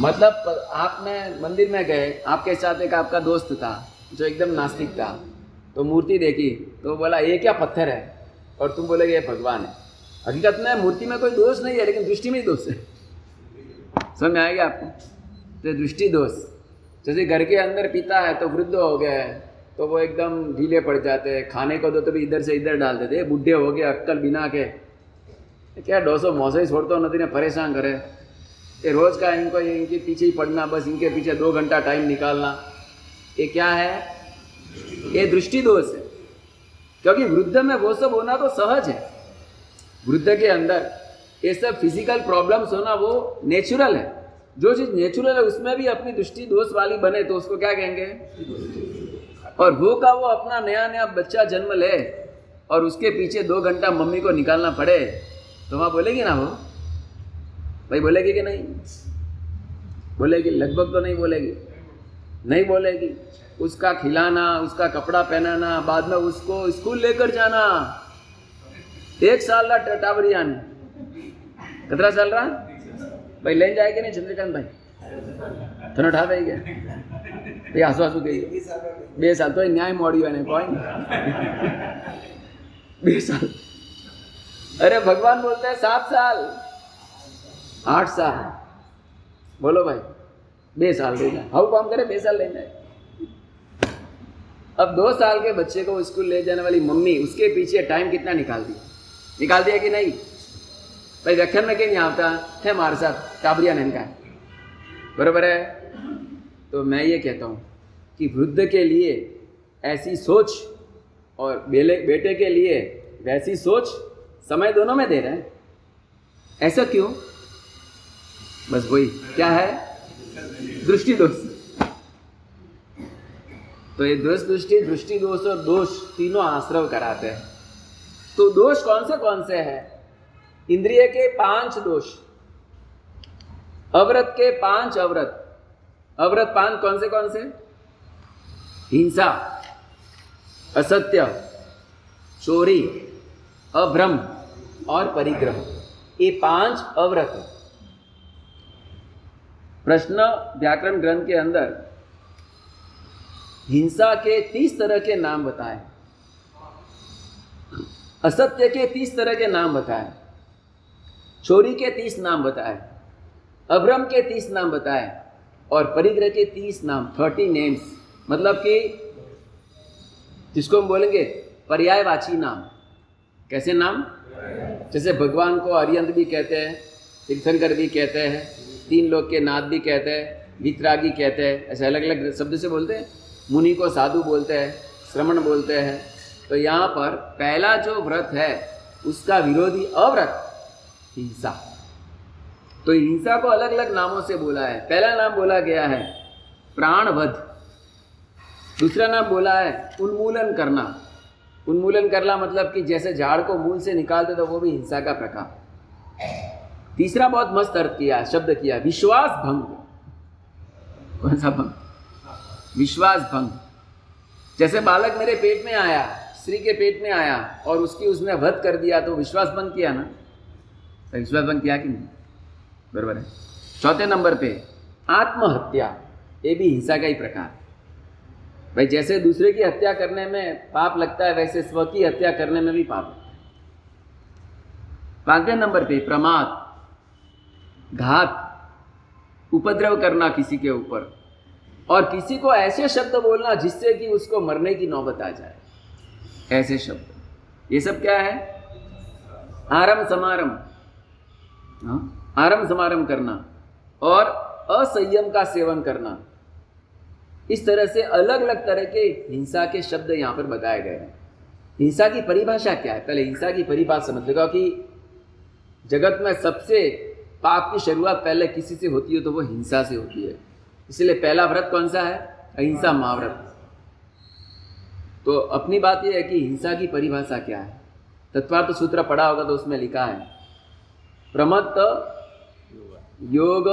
मतलब आप में मंदिर में गए, आपके साथ एक आपका दोस्त था, जो एकदम नास्तिक था। तो मूर्ति देखी तो बोला, ये क्या पत्थर है? और तुम बोले ये भगवान है। हकीकत में मूर्ति में कोई दोष नहीं है, लेकिन दृष्टि में ही दोष है। समझ में आएगा आपको? तो दृष्टि दोष। जैसे घर के अंदर पीता है तो वृद्ध हो गया है तो वो एकदम ढीले पड़ जाते हैं। खाने को दो तो भी इधर से इधर डाल देते बुढ़े हो गए, अक्कल बिना के। क्या डोसो मौसम हो नदी ने परेशान करे। ये रोज का इनको, ये इनके पीछे ही पड़ना, बस इनके पीछे दो घंटा टाइम निकालना। ये क्या है? ये दृष्टि दोष है। क्योंकि वृद्ध में वो सब होना तो सहज है। वृद्ध के अंदर, ये सब फ़िज़िकल प्रॉब्लम्स होना वो नेचुरल है। जो चीज़ नेचुरल है, उसमें भी अपनी दृष्टि दोष वाली बने तो उसको क्या कहेंगे? और वो का वो अपना नया नया बच्चा जन्म ले, और उसके पीछे दो घंटा मम्मी को निकालना पड़े तो वहाँ बोलेगी ना वो? भाई बोलेगी कि नहीं? बोलेगी, लगभग तो नहीं बोलेगी। नहीं बोलेगी। उसका खिलाना, उसका कपड़ा पहनाना, बाद में उसको स्कूल लेकर जाना। एक साल रहा टावरी आने कतरा साल रहा? भाई, लेन जाएगा नहीं चंद्रकांत भाई? थोड़ा उठा दे क्या? भाई हंसू हंसू गई। बे साल तो न्याय मोड़ी मैंने कोई नहीं। बे साल। अरे, भगवान बोलते हैं सात साल। आठ साल। बोलो भाई, बे साल दे जाए हाउ काम करे, बे साल ले जाए अब दो साल के बच्चे को स्कूल ले जाने वाली मम्मी, उसके पीछे टाइम कितना निकाल दिया? निकाल दिया कि नहीं? भाई, व्याख्यान में कहीं नहीं आता? थे हमारे साथ काबरिया ने का। बरोबर है? तो मैं ये कहता हूँ कि वृद्ध के लिए ऐसी सोच और बेले बेटे के लिए वैसी सोच समय दोनों में दे रहे हैं। ऐसा क्यों? बस वही। क्या है? दृष्टि दोष। तो ये दोष दृष्टि दृष्टि दोष और दोष तीनों आश्रव कराते हैं। तो दोष कौन से कौन से हैं? इंद्रिय के पाँच दोष। अव्रत के पाँच अव्रत। अव्रत पाँच कौन से कौन से? हिंसा, असत्य, चोरी, अभ्रम और परिग्रह। ये पाँच अव्रत प्रश्न व्याकरण ग्रंथ के अंदर हिंसा के तीस तरह के नाम बताए। असत्य के तीस तरह के नाम बताए, चोरी के तीस नाम बताए, अभ्रम के तीस नाम बताए और परिग्रह के तीस नाम थर्टी नेम्स मतलब कि जिसको हम बोलेंगे पर्यायवाची नाम। कैसे नाम? जैसे भगवान को अरियंत भी कहते हैं, तीर्थंकर भी कहते हैं, तीन लोग के नाथ भी कहते हैं, वितरागी कहते हैं, ऐसे अलग अलग शब्द से बोलते हैं। मुनि को साधु बोलते हैं श्रमण बोलते हैं तो यहाँ पर पहला जो व्रत है, उसका विरोधी अव्रत, हिंसा। तो हिंसा को अलग अलग नामों से बोला है। पहला नाम बोला गया है प्राणवध। दूसरा नाम बोला है उन्मूलन करना। उन्मूलन करना मतलब कि जैसे झाड़ को मूल से निकालते तो वो भी हिंसा का प्रकार। तीसरा बहुत मस्त अर्थ किया, शब्द किया विश्वास भंग कौन सा भंग? विश्वास भंग जैसे बालक मेरे पेट में आया स्त्री के पेट में आया और उसकी उसने वध कर दिया तो विश्वास भंग किया ना? तो विश्वास भंग किया कि नहीं? बराबर है। चौथे नंबर पे, आत्महत्या, ये भी हिंसा का ही प्रकार। भाई, जैसे दूसरे की हत्या करने में पाप लगता है, वैसे स्व की हत्या करने में भी पाप लगता है। पाँचवें नंबर पे, प्रमाद, घात, उपद्रव करना किसी के ऊपर। और किसी को ऐसे शब्द बोलना जिससे कि उसको मरने की नौबत आ जाए। ऐसे शब्द। ये सब क्या है? आरम समारम हाँ? आरम समारम करना और असंयम का सेवन करना। इस तरह से अलग अलग तरह के हिंसा के शब्द यहाँ पर बताए गए हैं। हिंसा की परिभाषा क्या है? पहले हिंसा की परिभाषा समझ लो कि जगत में सबसे पाप की शुरुआत पहले किसी से होती है तो वो हिंसा से होती है। इसलिए पहला व्रत कौन सा है? अहिंसा महाव्रत। तो अपनी बात यह है कि हिंसा की परिभाषा क्या है? तत्वार्थ सूत्र पढ़ा होगा तो उसमें लिखा है। प्रमत्त योग,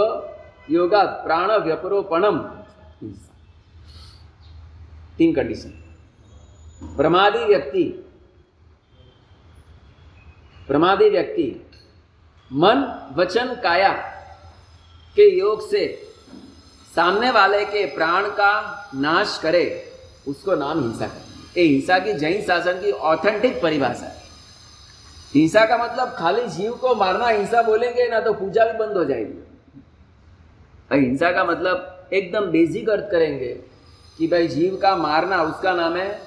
योगा प्राण व्यपरोपणम। हिंसा तीन कंडीशन प्रमादी व्यक्ति। प्रमादी व्यक्ति। मन, वचन, काया के योग से सामने वाले के प्राण का नाश करे, उसको नाम हिंसा कर ये हिंसा की जैन शासन की ऑथेंटिक परिभाषा। है हिंसा का मतलब खाली जीव को मारना, हिंसा बोलेंगे, ना तो पूजा भी बंद हो जाएगी। हिंसा का मतलब एकदम बेसिक अर्थ करेंगे कि भाई जीव का मारना, उसका नाम है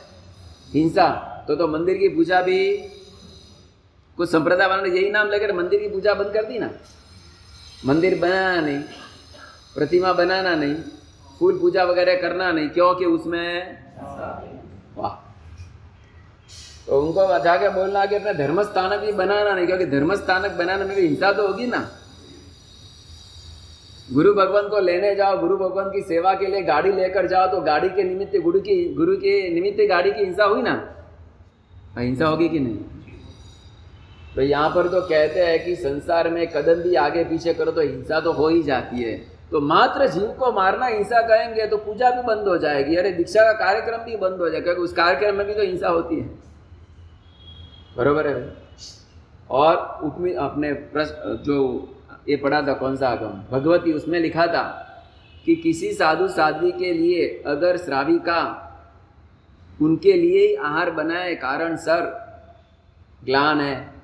हिंसा। तो तो मंदिर की पूजा भी, कुछ संप्रदाय वालों ने यही नाम लेकर मंदिर की पूजा बंद कर दी ना। मंदिर बनाना नहीं, प्रतिमा बनाना नहीं, फूल पूजा वगैरह करना नहीं, क्योंकि उसमें वाह। तो उनको जाके बोलना कि अपने धर्म स्थानक भी बनाना नहीं क्योंकि धर्म स्थानक बनाने में भी हिंसा तो होगी ना। गुरु भगवान को लेने जाओ गुरु भगवान की सेवा के लिए गाड़ी लेकर जाओ तो गाड़ी के निमित्त गुरु की गुरु के निमित्त गाड़ी की हिंसा हुई ना? हाँ, हिंसा होगी कि नहीं? तो यहाँ पर तो कहते हैं कि संसार में कदम भी आगे पीछे करो तो हिंसा तो हो ही जाती है। तो मात्र जीव को मारना, हिंसा कहेंगे तो पूजा भी बंद हो जाएगी। अरे, दीक्षा का कार्यक्रम भी बंद हो जाएगा क्योंकि उस कार्यक्रम में भी तो हिंसा होती है। बरोबर है और उपमी अपने प्रश्न, जो ये पढ़ा था कौन सा आगम भगवती, उसमें लिखा था कि किसी साधु साध्वी के लिए अगर श्राविका उनके लिए ही आहार बनाए, कारण सर, ग्लान है,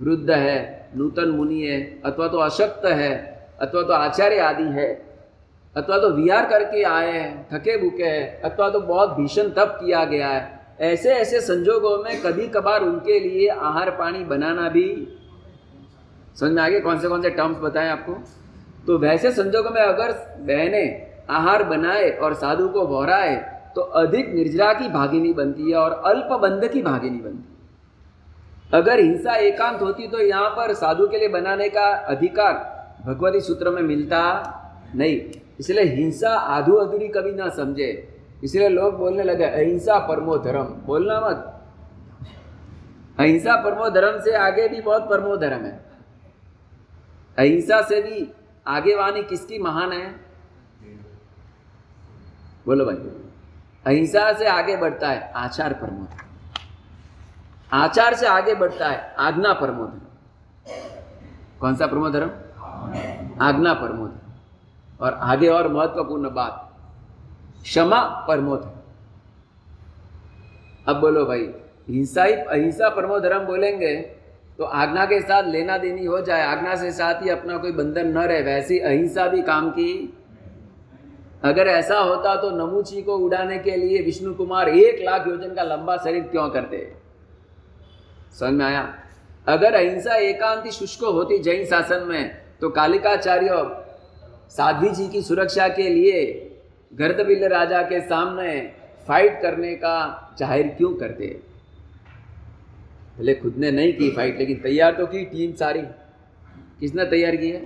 वृद्ध है, नूतन मुनि है, अथवा तो अशक्त है अथवा तो आचार्य आदि है, अथवा तो विहार करके आए हैं, थके भूखे हैं, अथवा तो बहुत भीषण तप किया गया है ऐसे ऐसे संजोगों में कभी कभार उनके लिए आहार पानी बनाना भी। समझ में आगे कौन से कौन से टर्म्स बताएँ आपको? तो वैसे संजोगों में अगर बहने आहार बनाए और साधु को बोहराए तो अधिक निर्जरा की भागिनी बनती है और अल्प बंध की भागिनी बनती है। अगर हिंसा एकांत होती तो यहाँ पर साधु के लिए बनाने का अधिकार भगवती सूत्र में मिलता नहीं। इसलिए हिंसा आधु अधूरी कभी ना समझे। इसलिए लोग बोलने लगे, अहिंसा परमो धर्म। बोलना मत। अहिंसा परमो धर्म से आगे भी बहुत परमो धर्म है। अहिंसा से भी आगे वाणी किसकी महान है? बोलो भाई। अहिंसा से आगे बढ़ता है आचार प्रमोद आचार से आगे बढ़ता है आज्ञा प्रमोद कौन सा प्रमोद धर्म? आज्ञा प्रमोद और आगे और महत्वपूर्ण बात, क्षमा प्रमोद अब बोलो भाई, हिंसा ही अहिंसा परमो धर्म बोलेंगे तो आज्ञा के साथ लेना देनी हो जाए। आज्ञा से साथ ही अपना कोई बंधन न रहे, वैसी अहिंसा भी काम की। अगर ऐसा होता तो नमूची को उड़ाने के लिए विष्णु कुमार एक लाख योजन का लंबा शरीर क्यों करते? समझ में आया? अगर अहिंसा एकांति शुष्क होती जैन शासन में तो कालिकाचार्य साध्वी जी की सुरक्षा के लिए गर्दबिल्ल राजा के सामने फाइट करने का ज़ाहिर क्यों करते? पहले खुद ने नहीं की फाइट लेकिन तैयार तो की टीम सारी। किसने तैयार की है?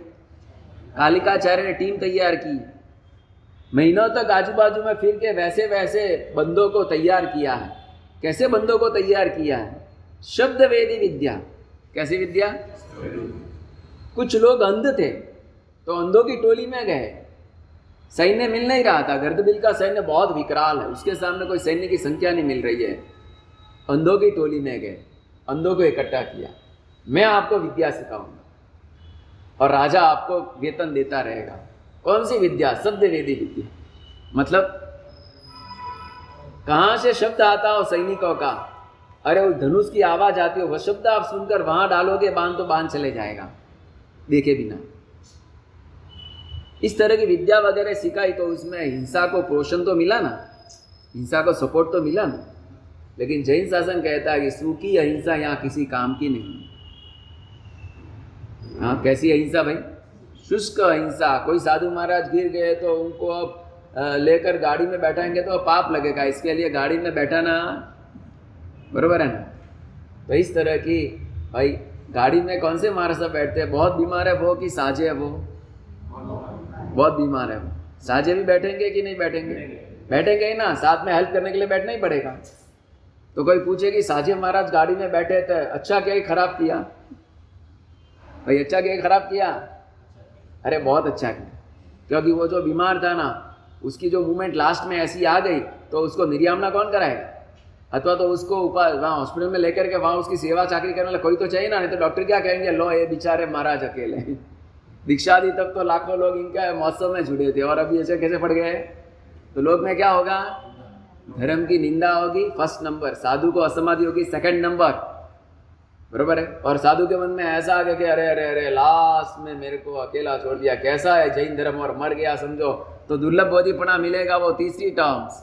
कालिकाचार्य ने टीम तैयार की। महीनों तक आजू बाजू में फिर के वैसे वैसे बंदों को तैयार किया है। कैसे बंदों को तैयार किया है? शब्द वेदी विद्या। कैसी विद्या? कुछ लोग अंध थे तो अंधों की टोली में गए। सैन्य मिल नहीं रहा था, गर्दबिल का सैन्य बहुत विकराल है, उसके सामने कोई सैन्य की संख्या नहीं मिल रही है। अंधों की टोली में गए, अंधों को इकट्ठा किया। मैं आपको विद्या सिखाऊँगा, और राजा आपको वेतन देता रहेगा। कौन सी विद्या? शब्द वेदी विद्या। मतलब कहाँ से शब्द आता हो सैनिकों का? अरे, उस धनुष की आवाज़ आती हो वह शब्द आप सुनकर वहाँ डालोगे, बाँध तो बाँध चले जाएगा। देखे बिना। इस तरह की विद्या वगैरह सिखाई तो उसमें हिंसा को पोषण तो मिला ना, हिंसा को सपोर्ट तो मिला ना। लेकिन जैन शासन कहता है कि सूखी अहिंसा यहाँ किसी काम की नहीं। हाँ कैसी अहिंसा भाई? शुष्क अहिंसा। कोई साधु महाराज गिर गए तो उनको अब लेकर गाड़ी में बैठाएँगे तो पाप लगेगा, इसके लिए गाड़ी में बैठाना। बरोबर है ना? तो इस तरह की भाई गाड़ी में कौन से महाराज साहब बैठते हैं? बहुत बीमार है वो कि साझे है वो? बहुत बीमार है वो। साझे भी बैठेंगे कि नहीं बैठेंगे? बैठेंगे ही ना, साथ में हेल्प करने के लिए बैठना ही पड़ेगा। तो कोई पूछे कि साझे महाराज गाड़ी में बैठे थे अच्छा क्या ही, खराब किया? भाई अच्छा क्या खराब किया? अरे, बहुत अच्छा किया। क्योंकि वो जो बीमार था ना, उसकी जो मूवमेंट लास्ट में ऐसी आ गई तो उसको निर्यामना कौन कराएगा? अथवा तो उसको ऊपर वहाँ हॉस्पिटल में लेकर के वहाँ उसकी सेवा चाकरी करने वाला कोई तो चाहिए ना, नहीं तो डॉक्टर क्या कहेंगे, लो, ये बेचारे महाराज अकेले दीक्षा दी तब तो लाखों लोग इनका मौसम में जुड़े थे और अभी ऐसे कैसे पड़ गए तो लोग में क्या होगा? धर्म की निंदा होगी फ़र्स्ट नंबर साधु को असमाधि होगी सेकंड नंबर बरोबर है? और साधु के मन में ऐसा आ गया कि अरे अरे अरे लास्ट में मेरे को अकेला छोड़ दिया। कैसा है? जैन धर्म और मर गया, समझो। तो दुर्लभ बोधिपना मिलेगा वो तीसरी टर्म्स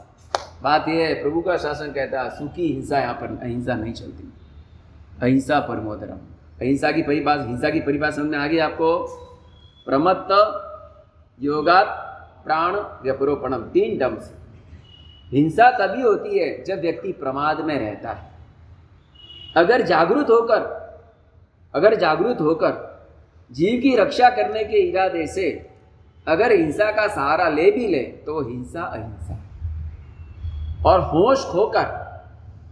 बात यह है, प्रभु का शासन कहता है, सुखी हिंसा यहाँ पर, अहिंसा नहीं चलती। अहिंसा परमो धर्म अहिंसा की परिभाषा, हिंसा की परिभाषा आ गई आपको, प्रमत्त योगा प्राण व्यपरोपणम, तीन टर्म्स हिंसा तभी होती है जब व्यक्ति प्रमाद में रहता है। अगर जागरूक होकर, अगर जागरूक होकर जीव की रक्षा करने के इरादे से अगर हिंसा का सहारा ले भी ले तो हिंसा अहिंसा। और होश खोकर,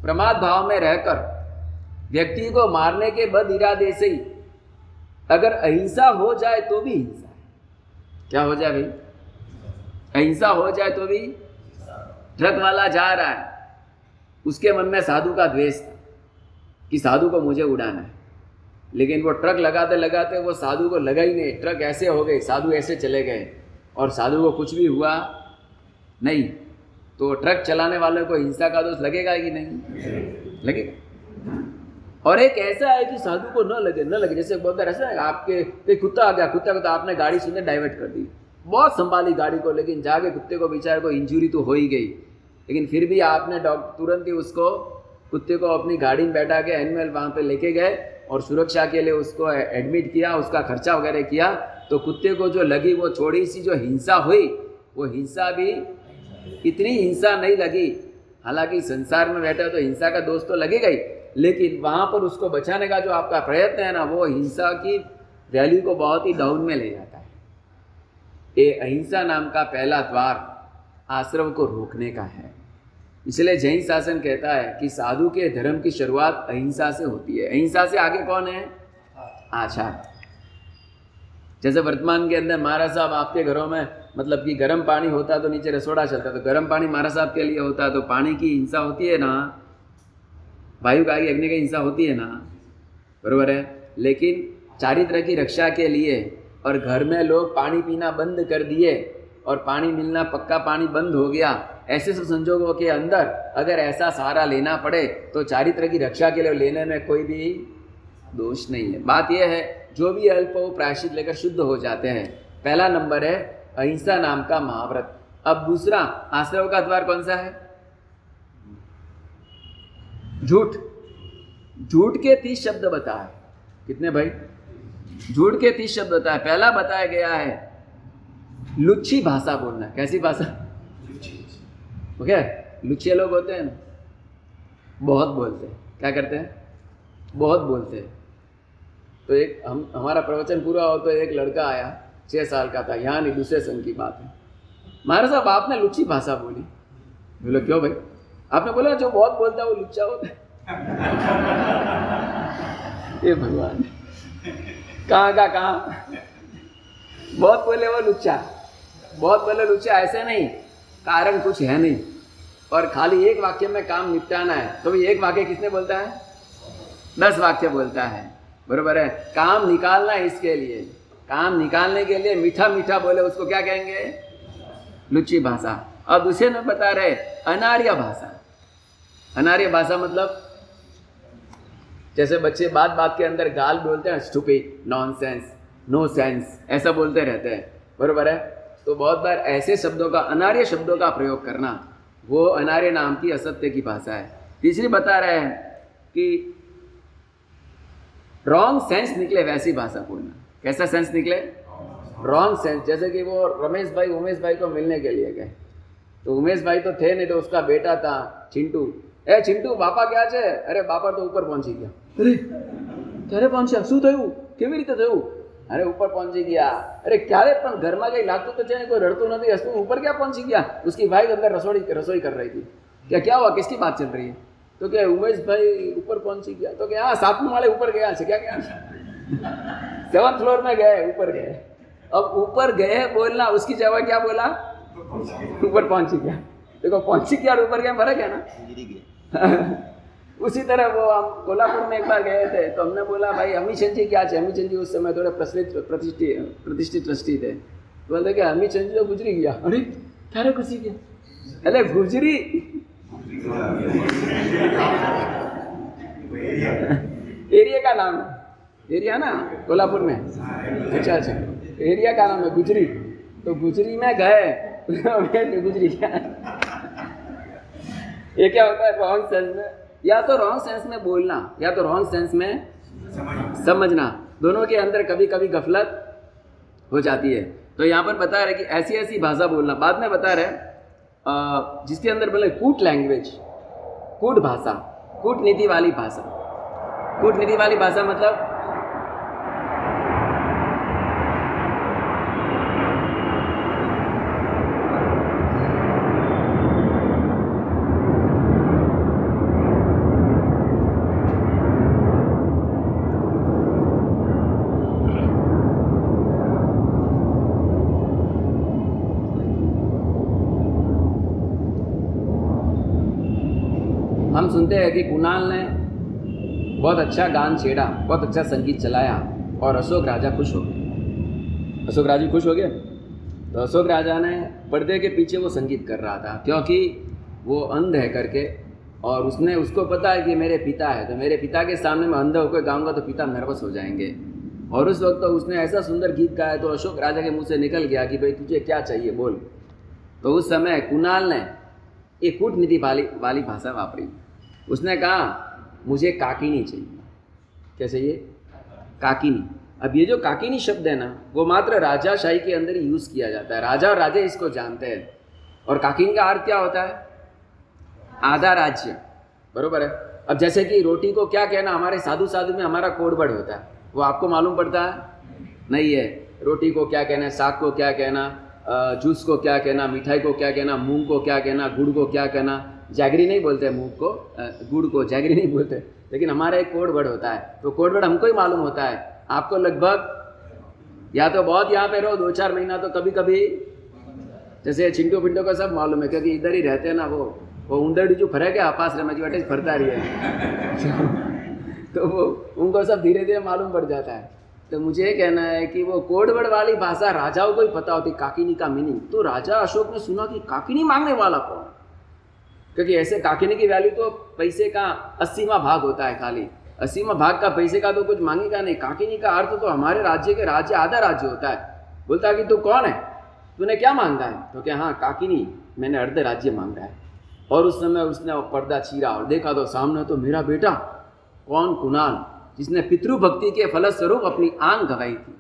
प्रमाद भाव में रहकर, व्यक्ति को मारने के बद इरादे से ही, अगर अहिंसा हो जाए तो भी हिंसा क्या हो जाए भाई? अहिंसा हो जाए तो भी ट्रक वाला जा रहा है। उसके मन में साधु का द्वेष था कि साधु को मुझे उड़ाना है। लेकिन वो ट्रक लगाते लगाते वो साधु को लगा ही नहीं। ट्रक ऐसे हो गए, साधु ऐसे चले गए और साधु को कुछ भी हुआ नहीं। तो ट्रक चलाने वाले को हिंसा का दोष लगेगा कि नहीं। लगेगा। और एक ऐसा है कि साधु को न लगे न लगे। जैसे बोलते ऐसा है, आपके कुत्ता आ गया, कुत्ता को तो आपने गाड़ी सुनने डाइवर्ट कर दी। बहुत संभाली गाड़ी को, लेकिन जाके कुत्ते को बेचारे को इंजुरी तो हो ही गई। लेकिन फिर भी आपने डॉक्टर तुरंत ही उसको, कुत्ते को अपनी गाड़ी में बैठा के एनिमल वहाँ पे लेके गए और सुरक्षा के लिए उसको एडमिट किया, उसका खर्चा वगैरह किया। तो कुत्ते को जो लगी वो छोड़ी सी जो हिंसा हुई, वो हिंसा भी इतनी हिंसा नहीं लगी। हालाँकि संसार में बैठा तो हिंसा का दोष तो लगेगा ही लेकिन वहाँ पर उसको बचाने का जो आपका प्रयत्न है ना, वो हिंसा की वैल्यू को बहुत ही डाउन में ले जाता है। ये अहिंसा नाम का पहला द्वार आश्रम को रोकने का है। इसलिए जैन शासन कहता है कि साधु के धर्म की शुरुआत अहिंसा से होती है। अहिंसा से आगे कौन है? आचार जैसे वर्तमान के अंदर महाराज साहब आपके घरों में मतलब कि गर्म पानी होता तो नीचे रसोड़ा चलता तो गर्म पानी महाराज साहब के लिए होता तो पानी की हिंसा होती है ना? वायु का अग्नि की हिंसा होती है ना? बरोबर है? लेकिन चारित्र की रक्षा के लिए और घर में लोग पानी पीना बंद कर दिए और पानी मिलना, पक्का पानी बंद हो गया, ऐसे सब संजोगों के अंदर अगर ऐसा सहारा लेना पड़े तो चारित्र की रक्षा के लिए लेने में कोई भी दोष नहीं है। बात यह है, जो भी अल्प वो प्रायश्चित लेकर शुद्ध हो जाते हैं। पहला नंबर है अहिंसा नाम का महाव्रत। अब दूसरा आश्रव का द्वार कौन सा है? झूठ। झूठ के तीस शब्द बताए। कितने भाई? झूठ के तीस शब्द बताए। पहला बताया गया है लुच्छी भाषा बोलना। कैसी भाषा? ओके? लुच्छे लोग होते हैं ना। बहुत बोलते हैं। क्या करते हैं? बहुत बोलते हैं। तो एक हम हमारा प्रवचन पूरा हो तो एक लड़का आया। छः साल का था, यहाँ नहीं, दूसरे संघ की बात है। महाराज साहब, आपने लुच्ची भाषा बोली। बोलो, क्यों भाई? आपने बोला, जो बहुत बोलता है, वो लुच्चा होता है। भगवान। कहाँ का, कहाँ? बहुत बोले वो लुच्चा। बहुत बोले लुच्चा, ऐसे नहीं। कारण कुछ है नहीं। और खाली एक वाक्य में काम निपटाना है। तो भी एक वाक्य किसने बोलता है? दस वाक्य बोलता है। बरोबर है? काम निकालना है इसके लिए। काम निकालने के लिए मीठा मीठा बोले, उसको क्या कहेंगे? लुच्ची भाषा। और दूसरे में बता रहे, अनार्य भाषा। अनार्य भाषा मतलब जैसे बच्चे बात बात के अंदर गाल बोलते हैं stupid nonsense no sense ऐसा बोलते रहते हैं। बरोबर है? तो बहुत बार ऐसे शब्दों का, अनार्य शब्दों का प्रयोग करना, वो अनार्य नाम की असत्य की भाषा है। तीसरी बता रहे हैं कि रॉन्ग सेंस निकले, वैसी भाषा बोलना। कैसा सेंस निकले रॉन्ग सेंस जैसे कि वो रमेश भाई उमेश भाई को मिलने के लिए गए तो उमेश भाई तो थे नहीं तो उसका बेटा था चिंटू ए चिंटू बापा क्या છે અરે બાપા તો ઉપર પહોંચી ગયા અરે ક્યારે પહોંચ્યા શું થયું કેવી રીતે થયું અરે ઉપર પહોંચી गया अरे ક્યારે પણ ઘરમાં કઈ લાગતું તો છે ને કોઈ રડતું નથી હસતું ऊपर क्या पहुंची गया उसकी भाई अंदर रसोई रसोई कर रही थी क्या क्या हुआ किसकी बात चल रही है तो क्या उमेश भाई ऊपर पहुंची गया तो क्या हाँ सातवें वाले ऊपर गया છે क्या क्या सेवन फ्लोर में गए ऊपर गए। अब ऊपर गए बोलना उसकी जगह क्या बोला? ऊपर पहुँची गया। देखो पहुँची गया और ऊपर गया फ़र्क है ना? उसी तरह वो हम कोल्हापुर में एक बार गए थे तो हमने बोला भाई अमीचंद जी क्या है अमीचंद जी उस समय थोड़े प्रचलित प्रतिष्ठित प्रतिष्ठित ट्रस्टी थे। तो बोलते कि अमीचंद जी तो गुजरी गया। अरे क्यारे गुजरी गया। अरे गुजरी? एरिया का नाम। है एरिया ना, कोल्हापुर में। अच्छा अच्छा। एरिया का नाम है गुजरी। तो गुजरी में गए गुजरी गया ये क्या होता है रॉन्ग सेंस में? या तो रॉन्ग सेंस में बोलना, या तो रॉन्ग सेंस में समझना। दोनों के अंदर कभी कभी गफलत हो जाती है। तो यहाँ पर बता रहे कि ऐसी ऐसी भाषा बोलना। बाद में बता रहे जिसके अंदर बोले कूट लैंग्वेज कूट भाषा, कूटनीति वाली भाषा। कूटनीति वाली भाषा मतलब हम सुनते हैं कि कुणाल ने बहुत अच्छा गान छेड़ा, बहुत अच्छा संगीत चलाया और अशोक राजा खुश हो गए। अशोक राजा खुश हो गए? तो अशोक राजा ने पर्दे के पीछे वो संगीत कर रहा था, क्योंकि वो अंध है करके और उसने उसको पता है कि मेरे पिता है तो मेरे पिता के सामने मैं अंध होकर गाऊँगा तो पिता नर्वस हो जाएँगे। और उस वक्त तो उसने ऐसा सुंदर गीत गाया तो अशोक राजा के मुँह से निकल गया कि भाई तुझे क्या चाहिए, बोल। तो उस समय कुणाल ने एक कूटनीति वाली वाली भाषा वापरी। उसने कहा, मुझे काकिनी चाहिए। क्या चाहिए काकिनी। अब ये जो काकिनी शब्द है ना, वो मात्र राजाशाही के अंदर यूज़ किया जाता है। राजा और राजे इसको जानते हैं। और काकिनी का अर्थ क्या होता है? आधा राज्य। बरोबर है? अब जैसे कि रोटी को क्या कहना, हमारे साधु साधु में हमारा कोडबड़ होता है। वो आपको मालूम पड़ता है? नहीं है। रोटी को क्या कहना साग को क्या कहना? जूस को क्या कहना? मिठाई को क्या कहना? मूंग को क्या कहना? गुड़ को क्या कहना? जैगरी नहीं बोलते मूंग को गुड़ को, जैगरी नहीं बोलते लेकिन हमारा एक कोड वर्ड होता है। तो कोड वर्ड हमको ही मालूम होता है। आपको लगभग, या तो बहुत यहाँ पे रहो, दो चार महीना तो कभी कभी जैसे चिंटू पिंटो का सब मालूम है, क्योंकि इधर ही रहते हैं ना वो। वो ऊंदड़ी जो फरे के आपास रे मजी वाटे फरता रही है। तो वो, उनको सब धीरे धीरे मालूम पड़ जाता है। तो मुझे ये कहना है कि वो कोडवर्ड वाली भाषा राजाओं को ही पता होती, काकिनी का मीनिंग तो राजा अशोक ने सुना कि काकिनी मांगने वाला कौन? क्योंकि ऐसे काकिनी की वैल्यू तो पैसे का अस्सीवा भाग होता है खाली। अस्सीवा भाग का पैसे का तो कुछ मांगेगा नहीं। काकिनी का अर्थ तो हमारे राज्य के राज्य, आधा राज्य होता है। बोलता कि तू कौन है? तूने क्या मांगा है? तो क्या हाँ काकिनी, मैंने अर्ध राज्य मांगा है। और उस समय उसने पर्दा चीरा और देखा तो सामने तो मेरा बेटा, कौन कुणाल, जिसने पितृभक्ति के फलस्वरूप अपनी आँख गवाई थी।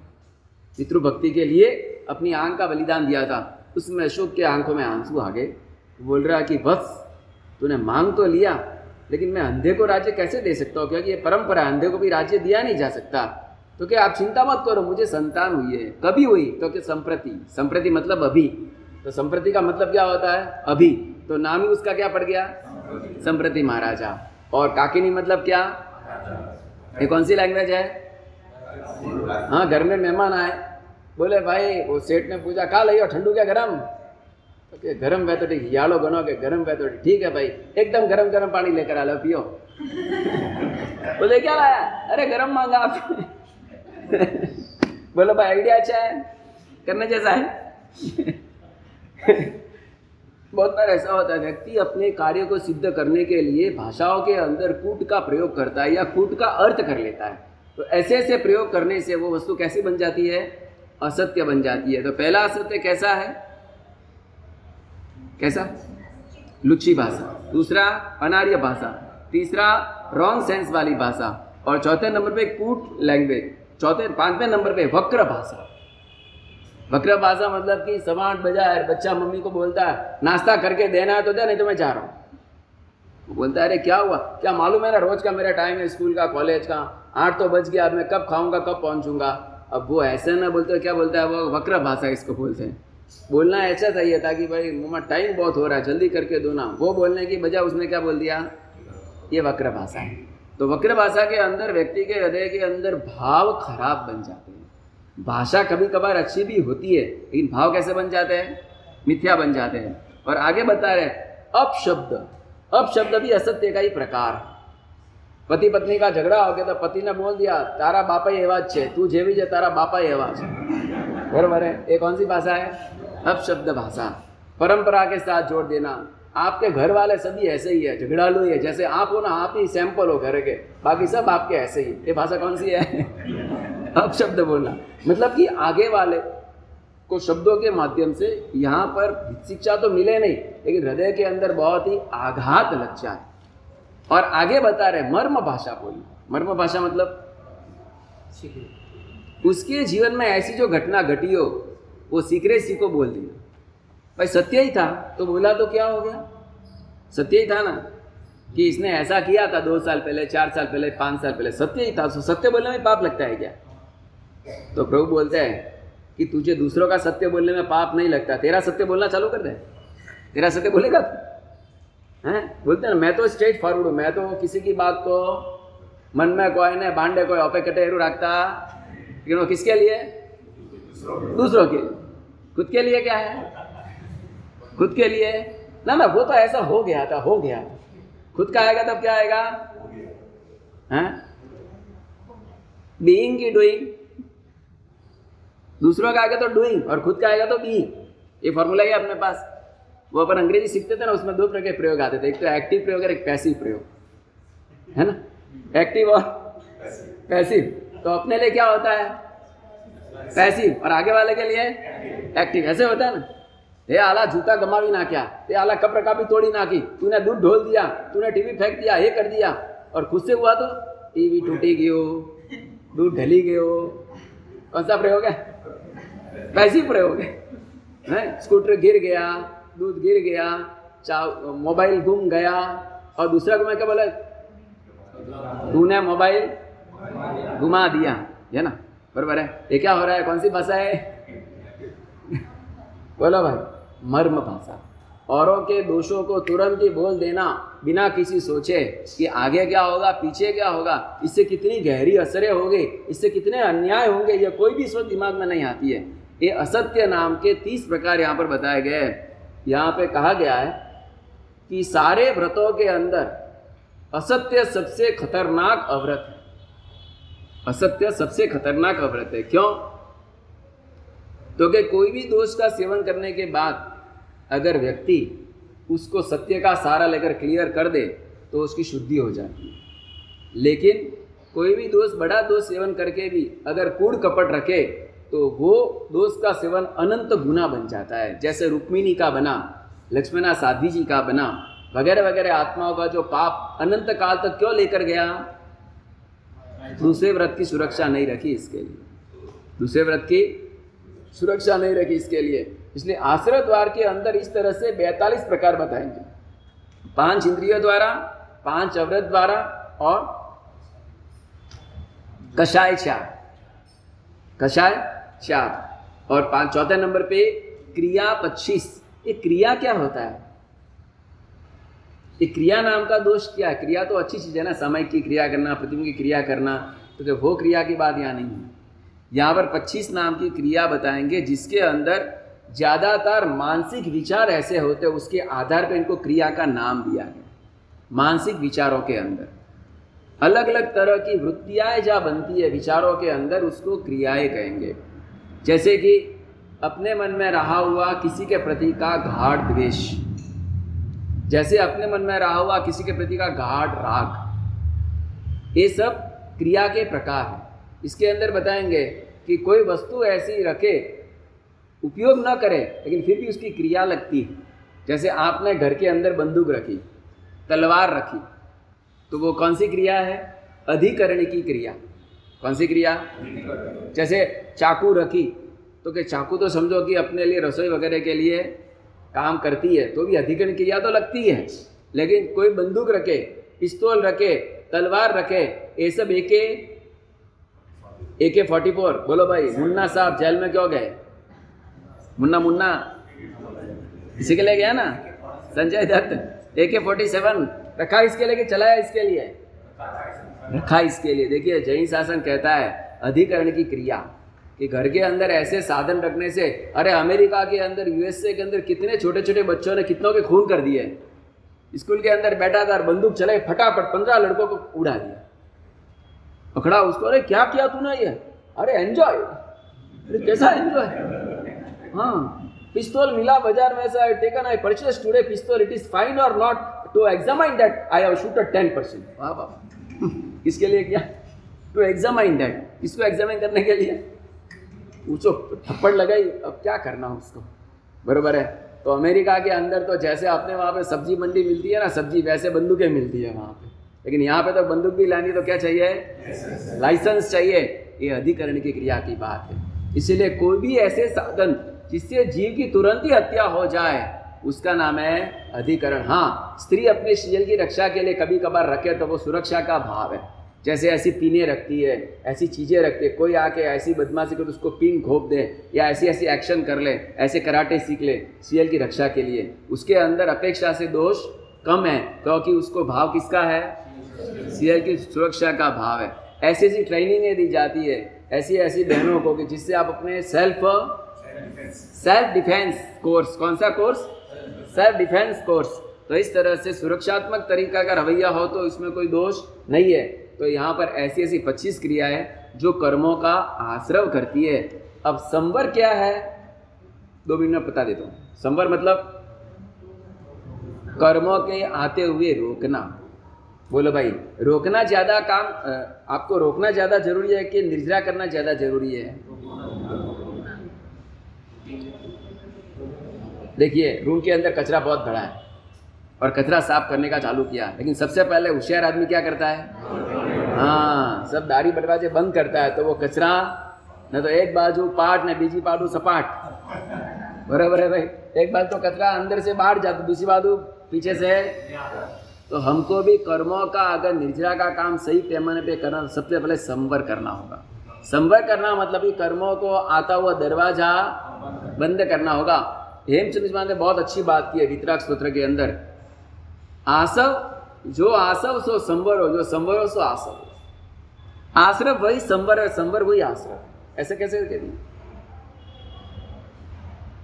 पितृभक्ति के लिए अपनी आँख का बलिदान दिया था। उसमें अशोक के आँखों में आँसू आ गए। बोल रहा कि बस तूने मांग तो लिया लेकिन मैं अंधे को राज्य कैसे दे सकता हूँ? क्योंकि ये परंपरा अंधे को भी राज्य दिया नहीं जा सकता। तो क्या आप चिंता मत करो मुझे संतान हुई है। कभी हुई? तो क्या संप्रति? संप्रति मतलब अभी। तो संप्रति का मतलब क्या होता है? अभी। तो नाम ही उसका क्या पड़ गया? संप्रति। महाराजा। और काकिनी मतलब क्या? ये कौन सी लैंग्वेज है? हाँ घर में मेहमान आए। बोले भाई वो सेठ ने पूछा खा लियो ठंडू क्या गरम? तो के गरम है तो ठीक यालो बनो के गरम तो ठीक। है भाई, एकदम गरम गरम पानी लेकर आ लो, पियो। बोले, क्या लाया? अरे, गरम मांगा आप बोलो, भाई आइडिया अच्छा है? करने जैसा है? बहुत बार ऐसा होता है, व्यक्ति अपने कार्य को सिद्ध करने के लिए भाषाओं के अंदर कूट का प्रयोग करता है या कूट का अर्थ कर लेता है। तो ऐसे ऐसे प्रयोग करने से वो वस्तु कैसी बन जाती है? असत्य बन जाती है। तो पहला असत्य कैसा है? कैसा? लुच्ची भाषा। दूसरा, अनार्य भाषा। तीसरा रॉन्ग सेंस वाली भाषा। और चौथे नंबर पे कूट लैंग्वेज चौथे, पाँचवें नंबर पे वक्र भाषा। वक्र भाषा मतलब कि सवा आठ बजा है बच्चा मम्मी को बोलता है, नाश्ता करके देना है तो दे, नहीं तो मैं जा रहा हूँ। बोलता है, अरे, क्या हुआ? क्या मालूम है ना, रोज का मेरा टाइम है स्कूल का कॉलेज का। आठ तो बज गया, अब मैं कब खाऊँगा, कब पहुंचूँगा? अब वो ऐसे ना बोलते, क्या बोलता है, वो वक्र भाषा इसको बोलते हैं। बोलना ऐसा चाहिए था कि भाई, मम्मा टाइम बहुत हो रहा है, जल्दी करके दो ना। वो बोलने की बजाय उसने क्या बोल दिया? ये वक्र भाषा है। तो वक्र भाषा के अंदर, व्यक्ति के हृदय के अंदर भाव खराब बन जाते हैं। भाषा कभी कभार अच्छी भी होती है, लेकिन भाव कैसे बन जाते हैं? मिथ्या बन जाते हैं। और आगे बता रहे अपशब्द। अपशब्द भी असत्य का ही प्रकार। पति पत्नी का झगड़ा हो गया तो पति ने बोल दिया, तारा बापा एवा छे तू जेवी जे, तारा बापा एवा छे बराबर है ये कौन सी भाषा है? अपशब्द भाषा परंपरा के साथ जोड़ देना। आपके घर वाले सभी ऐसे ही है झगड़ालू ही है जैसे आप हो ना आप ही सैंपल हो घर के। बाकी सब आपके ऐसे ही ये भाषा कौन सी है? अपशब्द बोलना। मतलब कि आगे वाले को शब्दों के माध्यम से यहाँ पर शिक्षा तो मिले नहीं लेकिन हृदय के अंदर बहुत ही आघात लग जाए। और आगे बता रहे मर्म भाषा बोली मर्म भाषा मतलब? उसके जीवन में ऐसी जो घटना घटी हो वो सीक्रेसी को बोल दिया। भाई सत्य ही था तो बोला तो क्या हो गया? सत्य ही था ना, कि इसने ऐसा किया था दो साल पहले, चार साल पहले, पाँच साल पहले, सत्य ही था। तो सत्य बोलने में पाप लगता है क्या? तो प्रभु बोलते हैं कि तुझे दूसरों का सत्य बोलने में पाप नहीं लगता। तेरा सत्य बोलना चालू कर दे। तेरा सत्य बोलेगा तू? हैं? बोलते हैं मैं तो स्ट्रेट फॉरवर्ड हूँ। मैं तो किसी की बात को मन में कोई ने बांडे कोई ऑपे कटे रखता। क्यों किसके लिए? दूसरों के। खुद के लिए क्या है? खुद के लिए? ना ना, वो तो ऐसा हो गया था, हो गया। खुद का आएगा, तब क्या आएगा? बीइंग की डूइंग दूसरों का आएगा तो डूइंग और खुद का आएगा तो बीइंग ये फॉर्मूला ही अपने पास। वो अपन अंग्रेज़ी सीखते थे ना, उसमें दो प्रकार के प्रयोग आते थे। एक तो एक्टिव प्रयोग और एक पैसिव प्रयोग। है ना? एक्टिव और पैसिव तो अपने लिए क्या होता है? पैसिव। और आगे वाले के लिए एक्टिव। ऐसे होता है ना? हे आला जूता गमावी ना क्या? हे आला कपड़ का भी तोड़ी ना की। तूने दूध ढोल दिया, तूने टीवी फेंक दिया, ये कर दिया। और खुद से हुआ तो टीवी टूटी गयो, दूध ढली गयो। कौन सा प्रयोग है? पैसिव प्रयोग है। स्कूटर गिर गया, दूध गिर गया चा मोबाइल गुम गया। और दूसरा को मैं क्या बोला? तूने मोबाइल घुमा दिया। है ना? बरबर है? ये क्या हो रहा है? कौन सी भाषा है? बोलो भाई। मर्म भाषा। औरों के दोषों को तुरंत ही बोल देना, बिना किसी सोचे कि आगे क्या होगा, पीछे क्या होगा, इससे कितनी गहरी असरें होंगे, इससे कितने अन्याय होंगे, ये कोई भी सोच दिमाग में नहीं आती है। ये असत्य नाम के तीस प्रकार यहाँ पर बताए गए यहाँ पे कहा गया है कि सारे व्रतों के अंदर असत्य सबसे खतरनाक अव्रत है। असत्य सबसे खतरनाक अव्रत है। क्यों? तो कि कोई भी दोष का सेवन करने के बाद अगर व्यक्ति उसको सत्य का सारा लेकर क्लियर कर दे तो उसकी शुद्धि हो जाती है। लेकिन कोई भी दोष, बड़ा दोष सेवन करके भी अगर कूड़ कपट रखे तो वो दोष का सेवन अनंत गुना बन जाता है। जैसे रुक्मिणी का बना, लक्ष्मणा साधी जी का बना वगैरह वगैरह आत्माओं का जो पाप अनंत काल तक क्यों लेकर गया? दूसरे व्रत की सुरक्षा नहीं रखी इसके लिए। दूसरे व्रत की सुरक्षा नहीं रखी इसके लिए। इसलिए आश्रय द्वार के अंदर इस तरह से बैतालीस प्रकार बताएँगे। पाँच इंद्रियों द्वारा, पाँच अवृत द्वारा और कषाय चार। कषाय चार। और पाँच, चौथे नंबर पे क्रिया पच्चीस। ये क्रिया क्या होता है? ये क्रिया नाम का दोष क्या है? क्रिया तो अच्छी चीज़ है ना, समय की क्रिया करना प्रतिमा की क्रिया करना तो क्या वो क्रिया की बात यहाँ नहीं है। यहाँ पर पच्चीस नाम की क्रिया बताएँगे, जिसके अंदर ज़्यादातर मानसिक विचार ऐसे होते हैं, उसके आधार पर इनको क्रिया का नाम दिया गया मानसिक विचारों के अंदर। अलग अलग तरह की वृत्तियाँ जहाँ बनती है, विचारों के अंदर उसको क्रियाएँ कहेंगे। जैसे कि, अपने मन में रहा हुआ किसी के प्रति का गाढ़ द्वेष। जैसे अपने मन में रहा हुआ किसी के प्रति का गाढ़ राग। ये सब क्रिया के प्रकार हैं। इसके अंदर बताएँगे कि कोई वस्तु ऐसी रखे, उपयोग न करे, लेकिन फिर भी उसकी क्रिया लगती है। जैसे आपने घर के अंदर बंदूक रखी, तलवार रखी तो वो कौन सी क्रिया है? अधिकरण की क्रिया। कौन सी क्रिया? जैसे चाकू रखी तो क्या चाकू तो समझो कि अपने लिए रसोई वगैरह के लिए काम करती है तो भी अधिकरण क्रिया तो लगती है। लेकिन कोई बंदूक रखे, पिस्तौल रखे, तलवार रखे, ये सब एक ए के फोर्टी फोर। बोलो भाई, मुन्ना साहब जेल में क्यों गए? मुन्ना मुन्ना। इसी के लिए गया ना? संजय दत्त ए के फोर्टी सेवन। रखा इसके लिए चलाया इसके लिए? रखा इसके लिए। देखिए, जैन शासन कहता है, अधिकरण की क्रिया। कि घर के अंदर ऐसे साधन रखने से, अरे अमेरिका के अंदर यूएसए के अंदर कितने छोटे छोटे बच्चों ने कितनों के खून कर दिए स्कूल के अंदर बैठा था बंदूक चले फटाफट पंद्रह लड़कों को उड़ा दिया। पकड़ा उसको, अरे क्या किया तूने ये? अरे एंजॉय अरे कैसा एंजॉय हाँ पिस्तौल मिला बाज़ार में ऐसा टेकन आई परचेस टुडे पिस्तौल इट इज़ फाइन और not to examine that I have shooter ten percent वाह वाह। किसके लिए क्या? टू एग्जामाइन दैट इसको एग्जामाइन करने के लिए? पूछो, थप्पड़ लगाई, अब क्या करना उसको? बरोबर है? तो अमेरिका के अंदर तो जैसे अपने वहाँ पे सब्ज़ी मंडी मिलती है ना, सब्ज़ी वैसे बंदूकें मिलती है वहाँ पे। लेकिन यहाँ पे तो बंदूक भी लानी तो क्या चाहिए? लाइसेंस चाहिए। ये अधिकरण की क्रिया की बात है। इसीलिए कोई भी ऐसे साधन जिससे जीव की तुरंत ही हत्या हो जाए, उसका नाम है अधिकरण। हाँ स्त्री अपने शील की रक्षा के लिए कभी कभार रखे तो वो सुरक्षा का भाव है। जैसे ऐसी पीने रखती है, ऐसी चीज़ें रखती है, कोई आके ऐसी बदमाशी कर उसको पिन घोप दे या ऐसी ऐसी एक्शन कर ले, ऐसे कराटे सीख ले, सीएल की रक्षा के लिए। उसके अंदर अपेक्षा से दोष कम है, क्योंकि उसको भाव किसका है? सीएल की सुरक्षा का भाव है। ऐसी ऐसी ट्रेनिंगें दी जाती है, ऐसी ऐसी बहनों को कि जिससे आप अपने सेल्फ सेल्फ डिफेंस कोर्स कौन सा कोर्स सेल्फ डिफेंस कोर्स तो इस तरह से सुरक्षात्मक तरीका का रवैया हो तो इसमें कोई दोष नहीं है। तो यहाँ पर ऐसी ऐसी पच्चीस क्रियाएँ जो कर्मों का आश्रव करती है। अब संवर क्या है? दो मिनट में बता देता हूँ। संवर मतलब कर्मों के आते हुए रोकना। बोलो भाई, रोकना ज़्यादा काम आपको रोकना ज़्यादा ज़रूरी है कि निर्जरा करना ज़्यादा ज़रूरी है? देखिए, रूम के अंदर कचरा बहुत बड़ा है और कचरा साफ़ करने का चालू किया। लेकिन सबसे पहले होशियार आदमी क्या करता है? हाँ सब दाढ़ी बटवाजे बंद करता है तो वो कचरा, न तो एक बाजू पाट न बीजी बाजू सपाट। बराबर है भाई। एक बाजू तो कचरा अंदर से बाहर जाता, दूसरी बाजू पीछे से। तो हमको भी कर्मों का, अगर निर्जरा का काम सही पैमाने पे करना तो सबसे पहले संवर करना होगा। संवर करना मतलब कि कर्मों को आता हुआ दरवाज़ा बंद करना होगा। हेमचंद्र ने बहुत अच्छी बात की है, वितराग स्त्रोत्र के अंदर। आसव जो आसव, सो संवर हो। जो संवर हो, सो आसव हो। आश्रव वही संवर है संवर वही आश्रव ऐसे कैसे कह दिए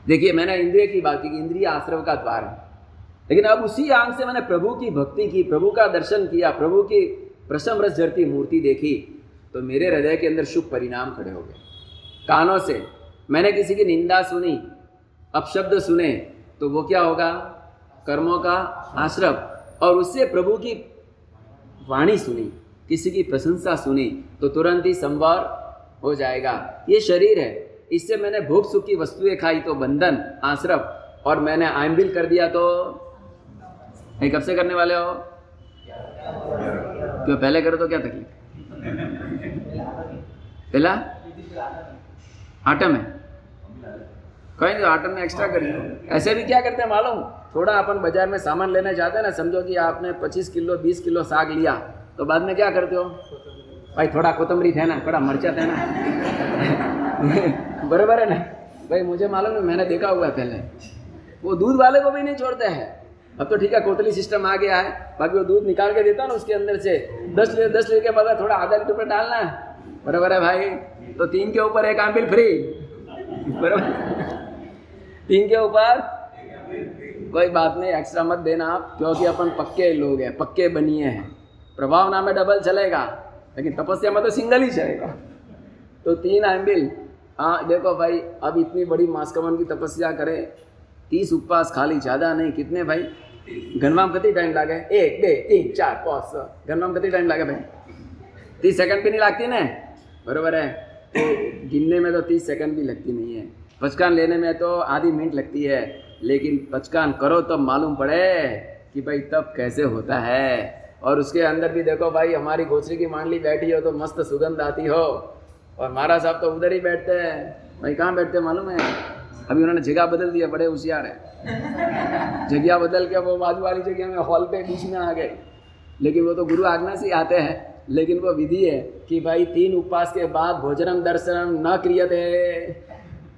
देखिए, मैंने इंद्रिय की बात की इंद्रिय आश्रव का द्वार है। लेकिन अब उसी आँख से मैंने प्रभु की भक्ति की, प्रभु का दर्शन किया, प्रभु की प्रसम रस जरती मूर्ति देखी तो मेरे हृदय के अंदर शुभ परिणाम खड़े हो गए। कानों से मैंने किसी की निंदा सुनी, अपशब्द सुने तो वो क्या होगा? कर्मों का आश्रव। और उससे प्रभु की वाणी सुनी, किसी की प्रशंसा सुनी तो तुरंत ही संवार हो जाएगा। ये शरीर है। इससे मैंने भूख सुख की वस्तुएँ खाई तो बंधन, आश्रव, और मैंने आयम्बिल कर दिया तो? नहीं कब से करने वाले हो? क्यों, पहले करो तो क्या तकलीफ़? पहला? आटम है कहीं तो आटम में एक्स्ट्रा करिए। ऐसे भी क्या करते हैं, मालूम? थोड़ा अपन बाज़ार में सामान लेने जाते हैं ना, समझो कि आपने 25 किलो 20 किलो साग लिया तो बाद में क्या करते हो? भाई, थोड़ा कोतमरी थे ना, थोड़ा मरचा थे ना। बराबर है ना? भाई, मुझे मालूम है, मैंने देखा हुआ है पहले। वो दूध वाले को भी नहीं छोड़ते हैं। अब तो ठीक है कोतली सिस्टम आ गया है। बाकी वो दूध निकाल के देता ना उसके अंदर से। दस लीटर दस लीटर के बाद थोड़ा आधा लीटर पर डालना है। बराबर है भाई? तो तीन के ऊपर एक आमिल फ्री। बराबर। तीन के ऊपर कोई बात नहीं एक्स्ट्रा मत देना आप, क्योंकि अपन पक्के लोग हैं, पक्के बनिए हैं। प्रभाव नाम में डबल चलेगा, लेकिन तपस्या में तो सिंगल ही चलेगा। तो तीन एम्बिल हाँ देखो भाई, अब इतनी बड़ी मास्कमन की तपस्या करें, तीस उपवास खाली, ज़्यादा नहीं, कितने भाई? घनवाम कितनी टाइम लागे? एक बे तीन, चार, पाँच सौ घनवाम कितनी टाइम लागे भाई? तीस सेकंड भी नहीं लगती ने? बराबर है। तो गिनने में तो तीस सेकंड भी लगती नहीं है। पचकान लेने में तो आधी मिनट लगती है। लेकिन पचकान करो तब तो मालूम पड़े कि भाई तब कैसे होता है। और उसके अंदर भी देखो भाई, हमारी गोचरी की मांडली बैठी हो तो मस्त सुगंध आती हो। और महाराज साहब तो उधर ही बैठते हैं। भाई कहाँ बैठते हैं मालूम है? अभी उन्होंने जगह बदल दिया, बड़े होशियार है। जगह बदल के वो बाजू वाली जगह में हॉल पे बीच में आ गए। लेकिन वो तो गुरु आज्ञा से आते हैं। लेकिन वो विधि है कि भाई तीन उपवास के बाद भोजनम दर्शनम न क्रियते।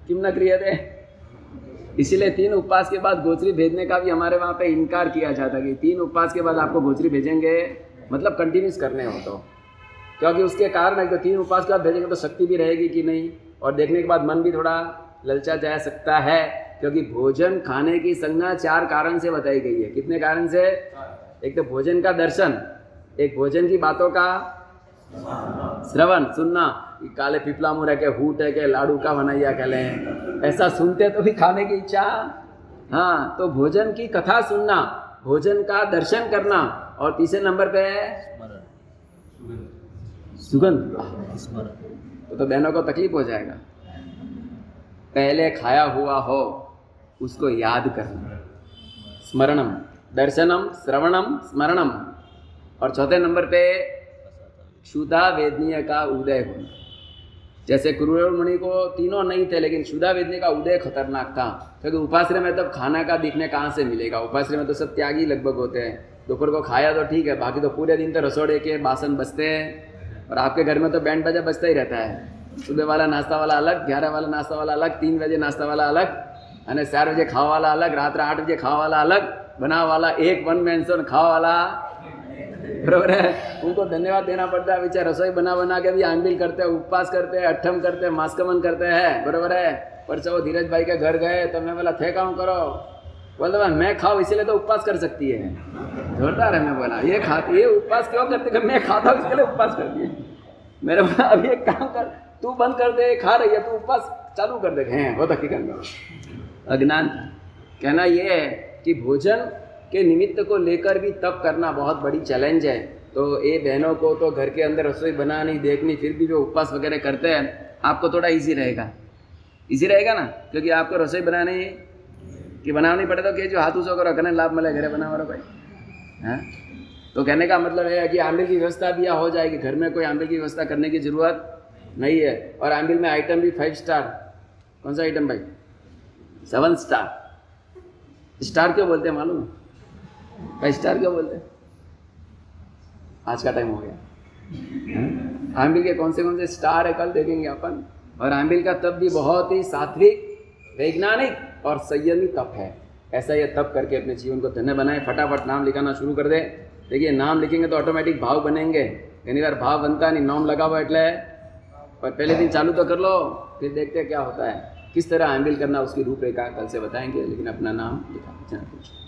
किम न क्रियते? इसीलिए तीन उपवास के बाद गोचरी भेजने का भी हमारे वहाँ पे इनकार किया जाता कि तीन उपवास के बाद आपको गोचरी भेजेंगे मतलब कंटिन्यूस करने हो तो। क्योंकि उसके कारण है तो तीन उपवास के बाद भेजेंगे तो शक्ति भी रहेगी कि नहीं, और देखने के बाद मन भी थोड़ा ललचा जा सकता है, क्योंकि भोजन खाने की संज्ञा चार कारण से बताई गई है। कितने कारण से? एक तो भोजन का दर्शन, एक भोजन की बातों का श्रवण, सुनना काले पिपला मुँह के हूट है के लाडू का बनाइया कहले ऐसा सुनते तो भी खाने की इच्छा। हाँ तो भोजन की कथा सुनना भोजन का दर्शन करना। और तीसरे नंबर पे सुगंध। तो, तो बहनों को तकलीफ़ हो जाएगा। पहले खाया हुआ हो उसको याद करना। स्मरणम दर्शनम श्रवणम स्मरणम। और चौथे नंबर पे शुदा वेदनीय का उदय होना। जैसे मुनि को तीनों नहीं थे, लेकिन शुदा वेदनीय का उदय खतरनाक था। क्योंकि उपाश्रय में तब खाना का दिखने कहाँ से मिलेगा? उपाश्रय में तो सब त्यागी लगभग होते हैं। दोपहर को खाया तो ठीक है, बाकी तो पूरे दिन तो रसोड़े के बासन बचते हैं। और आपके घर में तो बैंड बजा बजता ही रहता है। सुबह वाला नाश्ता वाला अलग, ग्यारह वाला नाश्ता वाला अलग, तीन बजे नाश्ता वाला अलग અને चार बजे खावा वाला अलग रात्र आठ बजे खावा वाला अलग, बना वाला एक वन मैंसन खावा वाला बरोबर है उनको धन्यवाद देना पड़ता है बेचारे रसोई बना बना के भी आंबिल करते हैं उपवास करते हैं अट्ठम करते हैं मास्कमन करते हैं बरोबर है पर वो धीरज भाई के घर गए तो मैं बोला थे काम करो बोलते भाई मैं खाओ इसीलिए तो उपवास कर सकती है जोरदार है मैं बोला ये खाती ये उपवास क्यों करती मैं खाता हूँ इसके लिए उपवास करती है मेरे बोला अभी एक काम कर तू बंद कर दे खा रही है तू उपवास चालू कर दे हैं बहुत हकीकत में अज्ञान कहना ये है कि भोजन के निमित्त को लेकर भी तप करना बहुत बड़ी चैलेंज है। तो ये बहनों को तो घर के अंदर रसोई बनानी, देखनी, फिर भी जो उपवास वगैरह करते हैं, आपको थोड़ा इजी रहेगा। इजी रहेगा ना? क्योंकि आपको रसोई बनाने कि बनाना नहीं पड़े तो कि जो हाथ उसो करो कहने लाभ मिले, घरे बना भाई। हाँ? तो कहने का मतलब है कि आमिल की व्यवस्था भी हो जाएगी। घर में कोई आमिल की व्यवस्था करने की ज़रूरत नहीं है। और आमिल में आइटम भी फाइव स्टार कौन सा आइटम भाई? सेवन स्टार स्टार क्यों बोलते हैं मालूम? है फाइव स्टार क्यों बोलते आज का टाइम हो गया। आमिल के कौन से कौन से स्टार है? कल देखेंगे अपन। और आमिल का तप भी बहुत ही सात्विक, वैज्ञानिक और संयमी तप है। ऐसा ये तप करके अपने जीवन को धन्य बनाए। फटाफट नाम लिखाना शुरू कर दे। देखिए, नाम लिखेंगे तो ऑटोमेटिक भाव बनेंगे। कई बार भाव बनता नहीं, नाम लगा हुआ एटले। पर पहले दिन चालू तो कर लो, फिर देखते क्या होता है। किस तरह हैंडल करना, उसकी रूपरेखा कल से बताएँगे, लेकिन अपना नाम लिखा